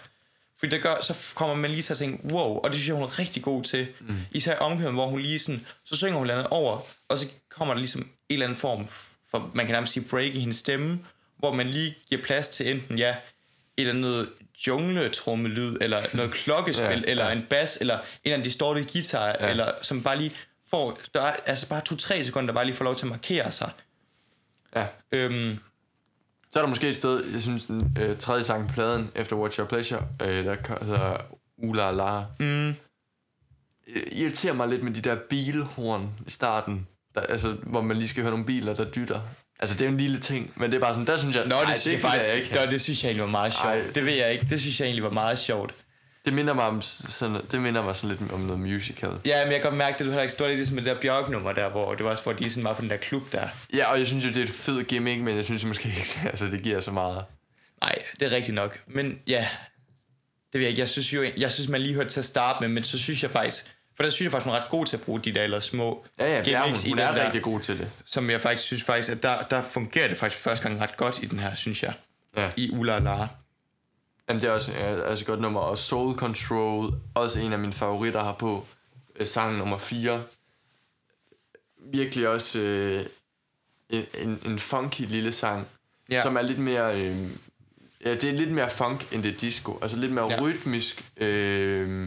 Fordi det gør, så kommer man lige til at tænke, wow, og det synes jeg, hun er rigtig god til. Mm. Især omkøren, hvor hun lige sådan, så synger hun landet over, og så kommer der ligesom en eller anden form, for man kan nærmest sige break i hendes stemme, hvor man lige giver plads til enten, ja, et eller andet jungletrummelyd, eller noget klokkespil, Ja, ja, eller en bas, eller en eller anden distorted guitar, ja. eller som bare lige får, der er altså bare to-tre sekunder, der bare lige får lov til at markere sig. Ja. Øhm, Så er der måske et sted, jeg synes, den øh, tredje sang på pladen, efter Watch Your Pleasure, øh, der hedder Ula La. mm, irriterer mig lidt med de der bilhorn i starten, der, altså, hvor man lige skal høre nogle biler, der dytter. Altså, det er jo en lille ting, men det er bare sådan, der synes jeg, Nå, det, ej, synes jeg gider faktisk, jeg ikke. Nå, det synes jeg egentlig var meget sjovt. Ej. Det ved jeg ikke. Det synes jeg egentlig var meget sjovt. Det minder mig om sådan, det minder mig sådan lidt om noget musical. Ja, men jeg kan godt mærke, at du heller ikke stod lidt ligesom med det der Bjørk-nummer der, hvor det var også, hvor de sådan var på den der klub der. Ja, og jeg synes jo, det er et fed gimmick, men jeg synes måske ikke, altså, det giver så meget. Nej, det er rigtigt nok. Men ja, det ved jeg ikke. Jeg synes jo, jeg synes, man lige hørte til at starte med, men så synes jeg faktisk, for der synes jeg faktisk, man er ret god til at bruge de der eller små Ja, ja, det er hun. gimmicks i Hun den er der, rigtig god til det. som jeg faktisk synes faktisk, at der, der fungerer det faktisk første gang ret godt i den her, synes jeg. Ja. I Ulla og Lara. Jamen, det er også, ja, altså et godt nummer. Og Soul Control, også en af mine favoritter her på. Øh, sang nummer 4. Virkelig også øh, en, en, en funky lille sang, Ja. som er lidt mere... Øh, ja, det er lidt mere funk, end det er disco. Altså lidt mere Ja. rytmisk. Øh,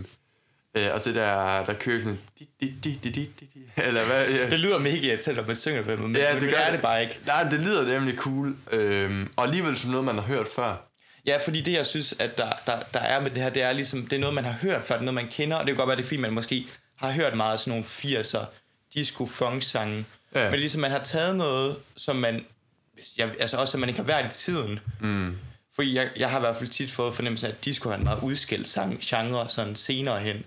øh, og det der, der kører sådan... Di, di, di, di, di, di, di, eller hvad? Ja. Det lyder mega irriterende, når man synger det men Ja, det, det er det. bare ikke. Nej, det lyder nemlig cool. Øh, og alligevel sådan noget, man har hørt før. Ja, fordi det, jeg synes, at der, der, der er med det her, det er ligesom, det er noget, man har hørt før, det er noget, man kender, og det kan godt være, det er fordi, man måske har hørt meget af sådan nogle 80'er disco funk sange. Ja. Men det er ligesom, man har taget noget, som man, jeg, altså også, som man ikke har været i tiden. Mm. Fordi jeg, jeg har i hvert fald tit fået fornemmelsen af, at disco er en meget udskilt sang, genre sådan senere hen.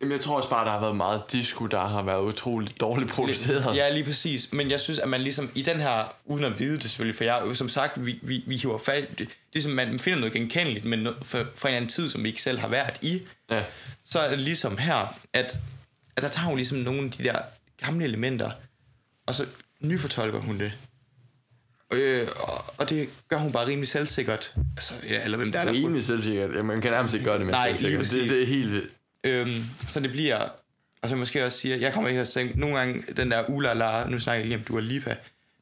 Jamen, jeg tror også bare, der har været meget disco, der har været utroligt dårligt produceret. Ja, lige præcis. Men jeg synes, at man ligesom i den her, uden at vide det selvfølgelig, for jeg, som sagt, vi, vi, vi hiver fat, det, det er som, man finder noget genkendeligt, men no, for, for en anden tid, som vi ikke selv har været i, Ja. så er det ligesom her, at, at der tager hun ligesom nogle af de der gamle elementer, og så nyfortolker hun det. Øh, og, og det gør hun bare rimelig selvsikkert. Altså, ja, eller hvem der er der. Rimelig selvsikkert. Ja, man kan nærmest ikke gøre det med Nej, selvsikkert. Det, det er helt vildt. Øhm, så det bliver, og så måske også siger, jeg kommer ikke til at tænke, nogle gange den der Ulala, nu snakker jeg lige om Dua Lipa,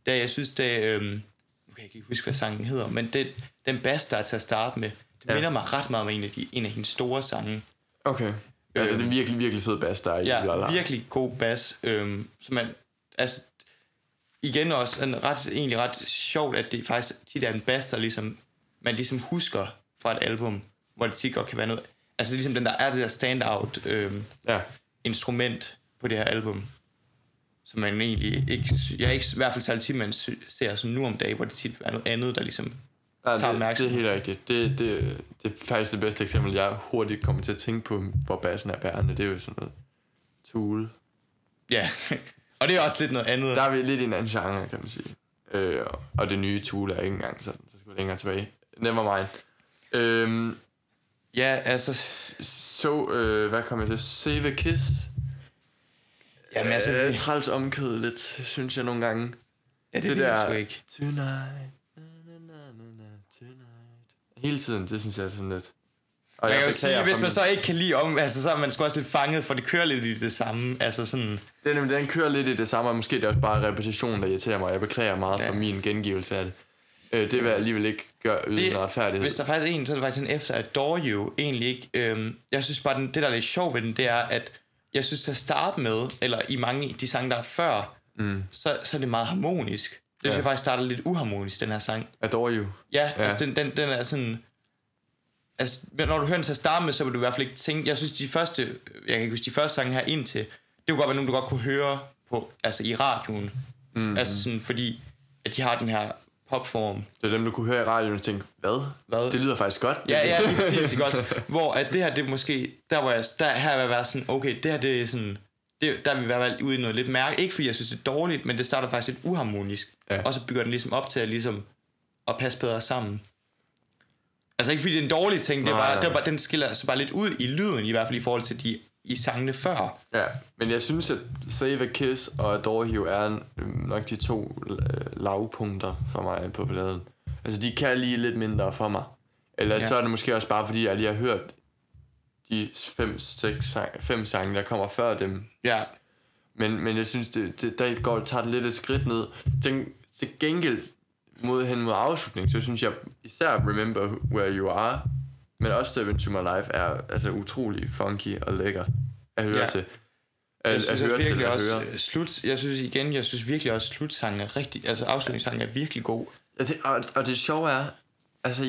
der jeg synes, det, øhm, nu kan jeg ikke huske, hvad sangen hedder, men det, den bass, der er til at starte med, det Ja. minder mig ret meget om en af, de, en af hendes store sange. Okay. Altså, det er virkelig, virkelig fed bass, der er i Ja, Ulala. virkelig god bass, øhm, så man, altså, igen også en ret, egentlig ret sjovt, at det faktisk tit er en bass, der ligesom, man ligesom husker fra et album, hvor det tit godt kan være noget, altså ligesom den der er det der standout, øhm, Ja. instrument på det her album, som man egentlig ikke, jeg er ikke i hvert fald særlig tit, man ser sådan nu om dagen, hvor det tit er noget andet, der ligesom, Ja, Tager det, det er helt rigtigt. Det, det, det er faktisk det bedste eksempel, jeg hurtigt kommer til at tænke på, hvor bassen er bærende. Det er jo sådan noget Tool. ja, og det er også lidt noget andet. Der er vi lidt i en anden genre, kan man sige. Øh, og det nye Tool er ikke engang sådan, så skal vi længere tilbage. Never mind. Øhm, Ja, altså, så, øh, hvad kommer jeg til? Save Kiss. jamen, altså øh, det, træls omkød lidt, synes jeg nogle gange. ja, det, det det ved jeg der- sgu ikke. Tonight. Na, na, na, na, tonight. Hele tiden, det synes jeg er sådan lidt. Og Man kan jo sige, hvis man så ikke kan lide om, altså så er man sgu også lidt fanget, for det kører lidt i det samme, altså sådan, Den, den kører lidt i det samme, og måske det er også bare repetition, der irriterer mig. Jeg beklager meget. Ja. for min gengivelse af det. Øh, det vil jeg alligevel ikke gøre uden Det- retfærdighed. Hvis der faktisk er en, så er det faktisk en efter Adore You egentlig ikke. Øhm, jeg synes bare, den, det der er lidt sjovt ved den, det er, at jeg synes til at starte med, eller i mange af de sange, der er før, mm. så, så er det meget harmonisk. Det synes Ja. jeg faktisk starter lidt uharmonisk, den her sang. Adore you. Ja, Ja. altså den, den, den er sådan... Altså, når du hører den til at starte med, så vil du i hvert fald ikke tænke... Jeg synes, de første... Jeg kan ikke huske, de første sange her indtil... Det kunne godt være nogen, du godt kunne høre på, altså i radioen. Mm. Altså sådan, fordi at de har den her popform. Det er dem, du kunne høre i radioen og tænke, hvad? Hvad? Det lyder faktisk godt. Ja, ja, lige præcis, ikke også? Hvor at det her, det er måske... Der hvor jeg... Der, her vil jeg være sådan, okay, det her, det er sådan... Det, der vil hvert fald ude i noget lidt mærke. Ikke fordi jeg synes, det er dårligt, men det starter faktisk lidt uharmonisk. Ja. Og så bygger den ligesom op til at, ligesom, at passe bedre sammen. Altså ikke fordi det er en dårlig ting, det er Nej, bare, nej. det er bare, den skiller sig bare lidt ud i lyden, i hvert fald i forhold til de i sangene før. Ja, men jeg synes, at Save a Kiss og Adore You er nok de to øh, lavpunkter for mig på pladen. Altså, de kan lige lidt mindre for mig. Eller ja. Så er det måske også bare, fordi jeg lige har hørt de fem, seks sang, fem sange, der kommer før dem. Ja, Men, men jeg synes, det, det, der går, tager det lidt et skridt ned. Til, til gengæld mod hen mod afslutning, så synes jeg især Remember Where You Are, men også Step Into My Life er altså utrolig funky og lækker at høre Ja. til. At, jeg synes at høre at virkelig til at også, høre. slut, jeg synes igen, jeg synes virkelig også, slutsangen er rigtig, altså afslutningssangen er virkelig god. Ja, det, og, og det sjove er, altså,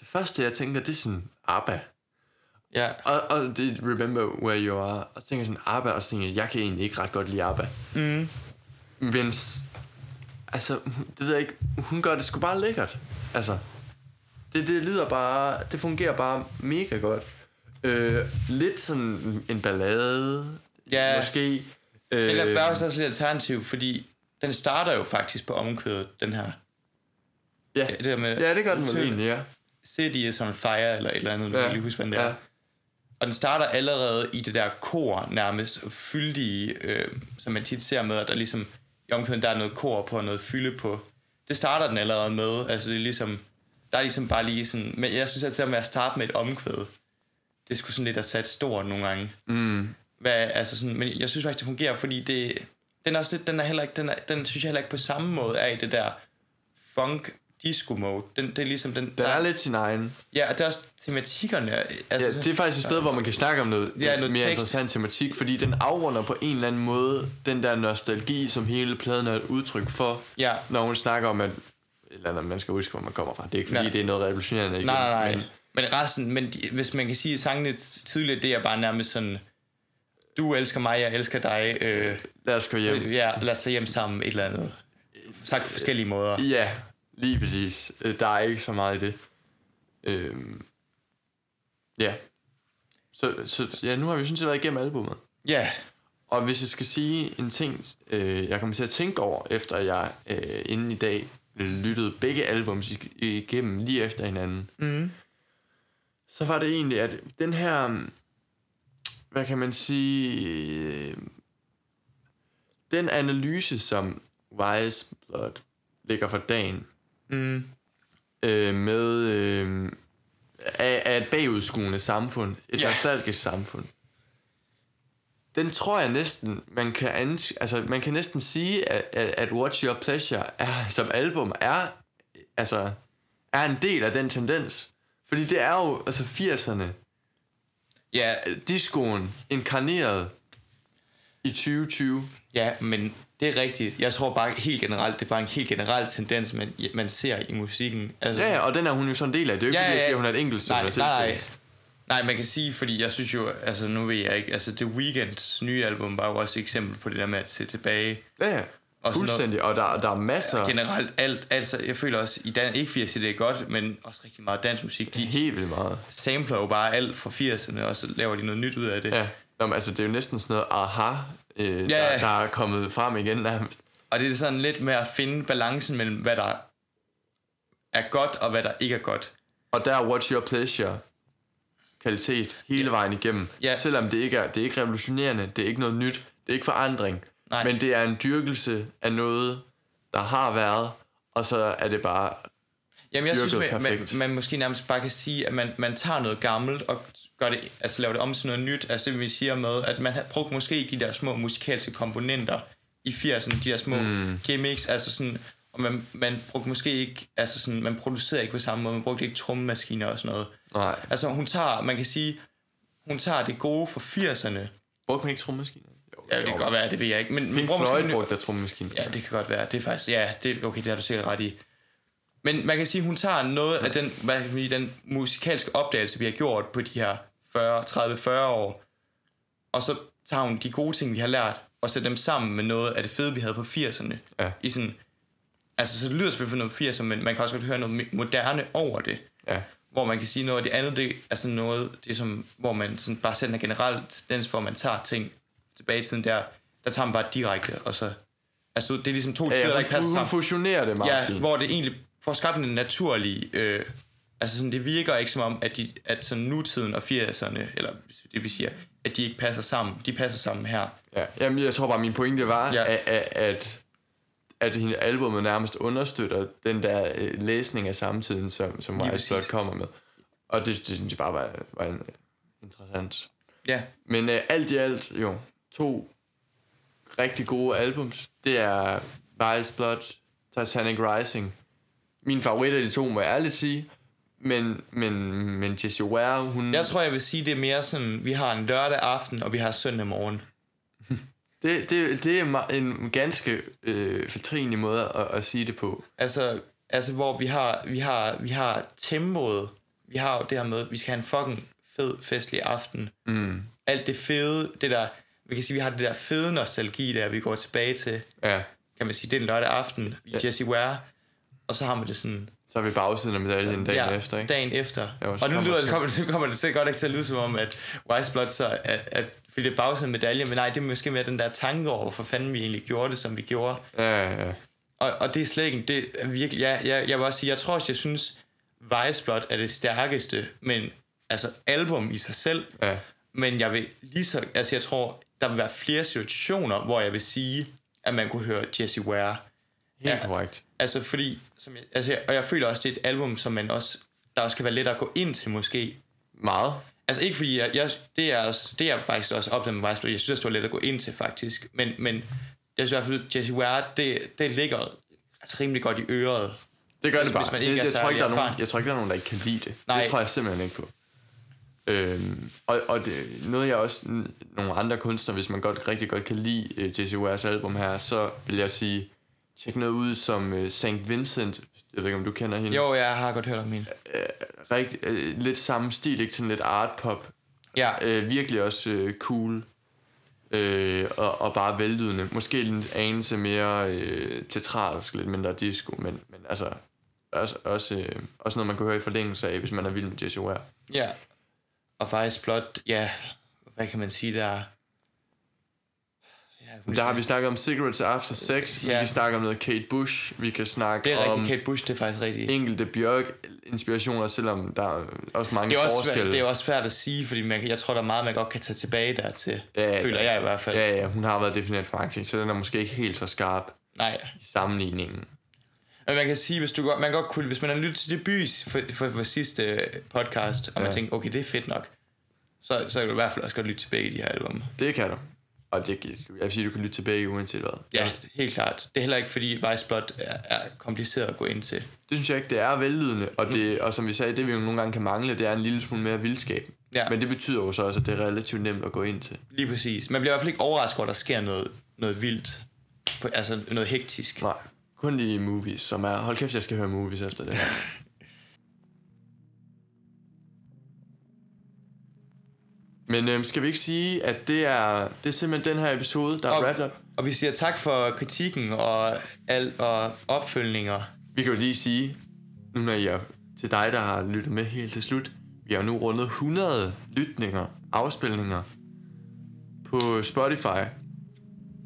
det første jeg tænker, det er sådan ABBA. Ja, Og, og det er Remember Where You Are. Og så tænker sådan ABBA, og så tænker jeg, jeg kan egentlig ikke ret godt lide ABBA. mm, Men, altså, det ved jeg ikke, hun gør det sgu bare lækkert. Altså, det, det lyder bare, det fungerer bare mega godt. Øh, lidt sådan en ballade, Ja. måske. Øh, den er faktisk også lidt alternativ, fordi den starter jo faktisk på omkvædet, den her. ja. Det der med, ja, det gør den vel egentlig, ja. City is on fire, eller et eller andet, ja. jeg kan lige huske, hvad er. ja. Og den starter allerede i det der kor nærmest, fyldige, øh, som man tit ser med, at der ligesom, i omkvæden, der er noget kor på og noget fylde på. Det starter den allerede med, altså det er ligesom, der er ligesom bare lige sådan, men jeg synes altid, at med at starte med et omkvæd, det skulle sådan lidt at sat stort nogle gange. Mm. Hvad, altså sådan, men jeg synes faktisk, det fungerer, fordi det, den er også lidt, den er heller ikke, den, er, den synes jeg heller ikke på samme måde er i det der funk disco mode. Den, det er ligesom den, Den der, er lidt sin egen. Ja, og det er også tematikkerne. Altså, Ja, det er faktisk et sted, hvor man kan snakke om noget, Ja, noget mere tekst. interessant tematik, fordi den afrunder på en eller anden måde den der nostalgi, som hele pladen er et udtryk for, ja. når hun snakker om, at eller andet, man skal huske, hvor man kommer fra. Det er ikke fordi, Ja. det er noget revolutionerende. igen, Nej, nej, nej. Men, Men, resten, men de, hvis man kan sige, at sangene t- tidligere, det er bare nærmest sådan, du elsker mig, jeg elsker dig, øh, lad os gå hjem. ja, lad os tage hjem sammen, et eller andet. Sagt på forskellige måder. Ja, lige præcis. Øh, Der er ikke så meget i det. Øhm, ja. Så, så ja, nu har vi sådan set været igennem albumet. Ja, Og hvis jeg skal sige en ting, øh, jeg kommer til at tænke over, efter jeg øh, inden i dag lyttede begge albums ig- igennem lige efter hinanden, mm. så var det egentlig, at den her, mm, hvad kan man sige, øh, den analyse, som Wise Blood ligger for dagen, Mm. øh, med øh, af, af et bagudskuende samfund, et Ja. nostalgisk samfund. Den tror jeg næsten, man kan, ans- altså, man kan næsten sige, at, at, at Watch Your Pleasure er, som album er, altså, er en del af den tendens. Fordi det er jo altså 80'erne, ja, discoen inkarneret i 2020. ja, men det er rigtigt. Jeg tror bare helt generelt, det er bare en helt generel tendens, man, man ser i musikken. Altså, Ja, ja, og den er hun jo så en del af. Det er jo ikke, Ja, fordi, ja, ja. siger, hun er et enkelt nej, nej, nej. Nej, man kan sige, fordi jeg synes jo, altså nu ved jeg ikke, altså The Weeknds nye album var jo også et eksempel på det der med at se tilbage. Ja, ja. Og Fuldstændig. Og der, der er masser... Generelt alt, altså jeg føler også i dan, ikke fordi jeg siger det er godt, men også rigtig meget dansk musik, de Helt vildt meget. sampler jo bare alt fra 80'erne, og så laver de noget nyt ud af det. Ja, Nå, men, altså det er jo næsten sådan noget aha, øh, Ja, der, der er kommet frem igen nærmest. Og det er sådan lidt med at finde balancen mellem, hvad der er godt, og hvad der ikke er godt. Og der er Watch Your Pleasure kvalitet hele vejen igennem. Ja. Selvom det ikke er, det er ikke revolutionerende, det er ikke noget nyt, det er ikke forandring. Nej. Men det er en dyrkelse af noget, der har været, og så er det bare... Jamen jeg synes, man, man, man måske nærmest bare kan sige, at man, man tager noget gammelt og gør det, altså laver det om til noget nyt. Altså det vi siger med, at man har brugt måske de der små musikalske komponenter i 80'erne, de der små mm. gimmicks, altså sådan, og man, man brugte måske ikke, altså sådan, man producerede ikke på samme måde, man brugte ikke trommemaskiner og sådan noget. Nej. Altså hun tager, man kan sige, hun tager det gode fra 80'erne. Brugte man ikke trommemaskiner? Jo, Ja, det kan godt være, det ved jeg ikke. Men, men Pink Floyd brugte der trommemaskiner. ja, det kan godt være. Det er faktisk, ja, det, okay, det har du sikkert ret i. Men man kan sige, hun tager noget af den, hvad kan sige, den musikalske opdagelse, vi har gjort på de her 40, 30, 40 år, og så tager hun de gode ting, vi har lært, og sætter dem sammen med noget af det fede, vi havde på 80'erne. Ja. I sådan, altså, så det lyder selvfølgelig for noget 80'erne, men man kan også godt høre noget moderne over det. Ja. Hvor man kan sige noget af det andet, det er sådan noget, det er som, hvor man sådan bare sender generelt tendens for, at man tager ting tilbage i tiden der, der tager man bare direkte, og så, altså det er ligesom to Ja, tider, der ikke passer sammen. fusionerer det meget Ja, hvor det egentlig får skabt en naturlig, øh, altså sådan, det virker ikke som om, at, de, at sådan nutiden og 80'erne, eller det vi siger, at de ikke passer sammen. De passer sammen her. Ja, jamen, jeg tror bare, min pointe var, Ja. ja. at, at, at, at hendes albumet nærmest understøtter den der øh, læsning af samtiden, som, som Wise Blood kommer med. Og det, det synes jeg bare var, var en, interessant. Ja, Men øh, alt i alt, jo, to rigtig gode albums. Det er Wise Blood, Titanic Rising. Min favorit af de to, må jeg ærligt sige. Men, men, men Jessie Ware, hun... jeg tror, jeg vil sige, det er mere sådan, vi har en lørdag aften, og vi har søndag morgen. Det, det, det er en ganske øh, fortrinlig måde at, at sige det på. Altså, altså hvor vi har, vi har, vi har tempoet, vi har jo det her med, at vi skal have en fucking fed festlig aften. Mm. Alt det fede, det der, vi kan sige, vi har det der fede nostalgi der, vi går tilbage til, Ja, kan man sige, det er en lørdag aften i Ja. Jesse Ware, og så har man det sådan, så er vi bagsiden af medaljen dagen ja, efter, ikke? dagen efter. Jo, og nu kommer- lyder det, kommer, det, kommer det til godt ikke til at lyde som om, at Wise Blood så, at, at fordi det er bagsiden af medaljen, men nej, det er måske mere den der tanke over, hvorfor fanden vi egentlig gjorde det, som vi gjorde. Ja, ja, ja. Og, og det er slet ikke, det er virkelig, ja, jeg, jeg vil også sige, jeg tror også, jeg synes, Vice Blood er det stærkeste, men altså album i sig selv, ja. men jeg vil lige så, altså jeg tror, der vil være flere situationer, hvor jeg vil sige, at man kunne høre Jesse Ware. Helt Ja. korrekt. Altså fordi, som jeg, altså, og jeg føler også, det er et album, som man også, der også kan være let at gå ind til måske. Meget. Altså ikke fordi, jeg, jeg, det, er også, det er faktisk også opdaget med Vice jeg synes, det var let at gå ind til faktisk, men, men jeg synes i hvert fald, Jesse Ware, det, det ligger altså rimelig godt i øret. Det gør det bare. hvis man det, ikke er jeg, tror ikke, der er nogen, jeg tror ikke, der er nogen, der ikke kan lide det. Nej. Det tror jeg simpelthen ikke på. Øhm, og og det, noget jeg også, nogle andre kunstnere, hvis man godt, rigtig godt kan lide uh, Jesse Wares album her, så vil jeg sige, tjek noget ud som uh, St. Vincent. Jeg ved ikke, om du kender hende. Jo, jeg har godt hørt om hende. Rigt, uh, lidt samme stil, ikke sådan lidt art pop. Ja, Uh, virkelig også uh, cool. Uh, og, og bare veldydende. Måske en anelse mere uh, teatralsk, lidt mindre disco, men, men altså også, også, uh, også noget, man kan høre i forlængelse af, hvis man er vild med Jesse Ware. ja. Og Vice Blood, ja, hvad kan man sige der? Ja, Der har vi snakket om Cigarettes After Sex, Ja. vi kan snakke om noget Kate Bush, vi kan snakke det er om rigtigt, Kate Bush, det er faktisk rigtigt. enkelte Bjørk-inspirationer, selvom der er også mange Det er, også, svært- forskelle. det er også svært at sige, fordi man, jeg tror, der er meget, man godt kan tage tilbage dertil. Ja, føler jeg i hvert fald. Ja, ja, hun har været defineret for mange ting, så den er måske ikke helt så skarp Nej. i sammenligningen. Men man kan sige, hvis, du godt, man godt kunne, hvis man har lyttet til debut for, for, for sidste podcast, og man Ja. tænker, okay, det er fedt nok, så, så kan du i hvert fald også godt lytte tilbage i de her album. Det kan du. Og det, jeg vil sige, du kan lytte tilbage uanset hvad. Ja, helt klart. Det er heller ikke, fordi Blood er, er kompliceret at gå ind til. Det synes jeg ikke, det er vellydende, og, det, og som vi sagde, det vi jo nogle gange kan mangle, det er en lille smule mere vildskab. Ja. Men det betyder jo så også, at det er relativt nemt at gå ind til. Lige præcis. Man bliver i hvert fald ikke overrasket over, at der sker noget, noget vildt. Altså noget hektisk. Nej, kun de movies, som er... Hold kæft, jeg skal høre movies efter det her. Men øhm, skal vi ikke sige, at det er, det er simpelthen den her episode, der er Og, wrapped up? og vi siger tak for kritikken og, al, og opfølgninger. Vi kan jo lige sige, nu når jeg til dig, der har lyttet med helt til slut, vi har nu rundet 100 lytninger, afspilninger på Spotify.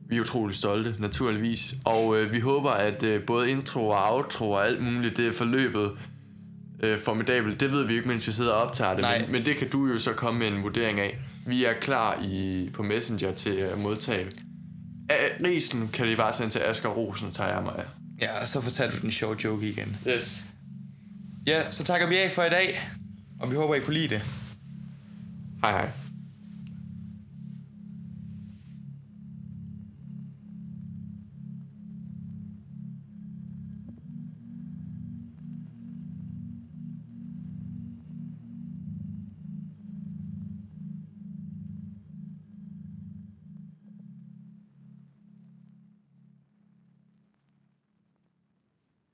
Vi er utrolig stolte, naturligvis. Og øh, vi håber, at øh, både intro og outro og alt muligt, det er forløbet øh, formidabelt. Det ved vi ikke, mens vi sidder og optager det, Nej. men, men det kan du jo så komme med en vurdering af. Vi er klar i, på Messenger til at modtage. Risen kan de bare sende til Asger Rosen, tager jeg mig af. Ja, og så fortalte du den sjove joke igen. Yes. Ja, så takker vi af for i dag, og vi håber, I kunne lide det. Hej hej.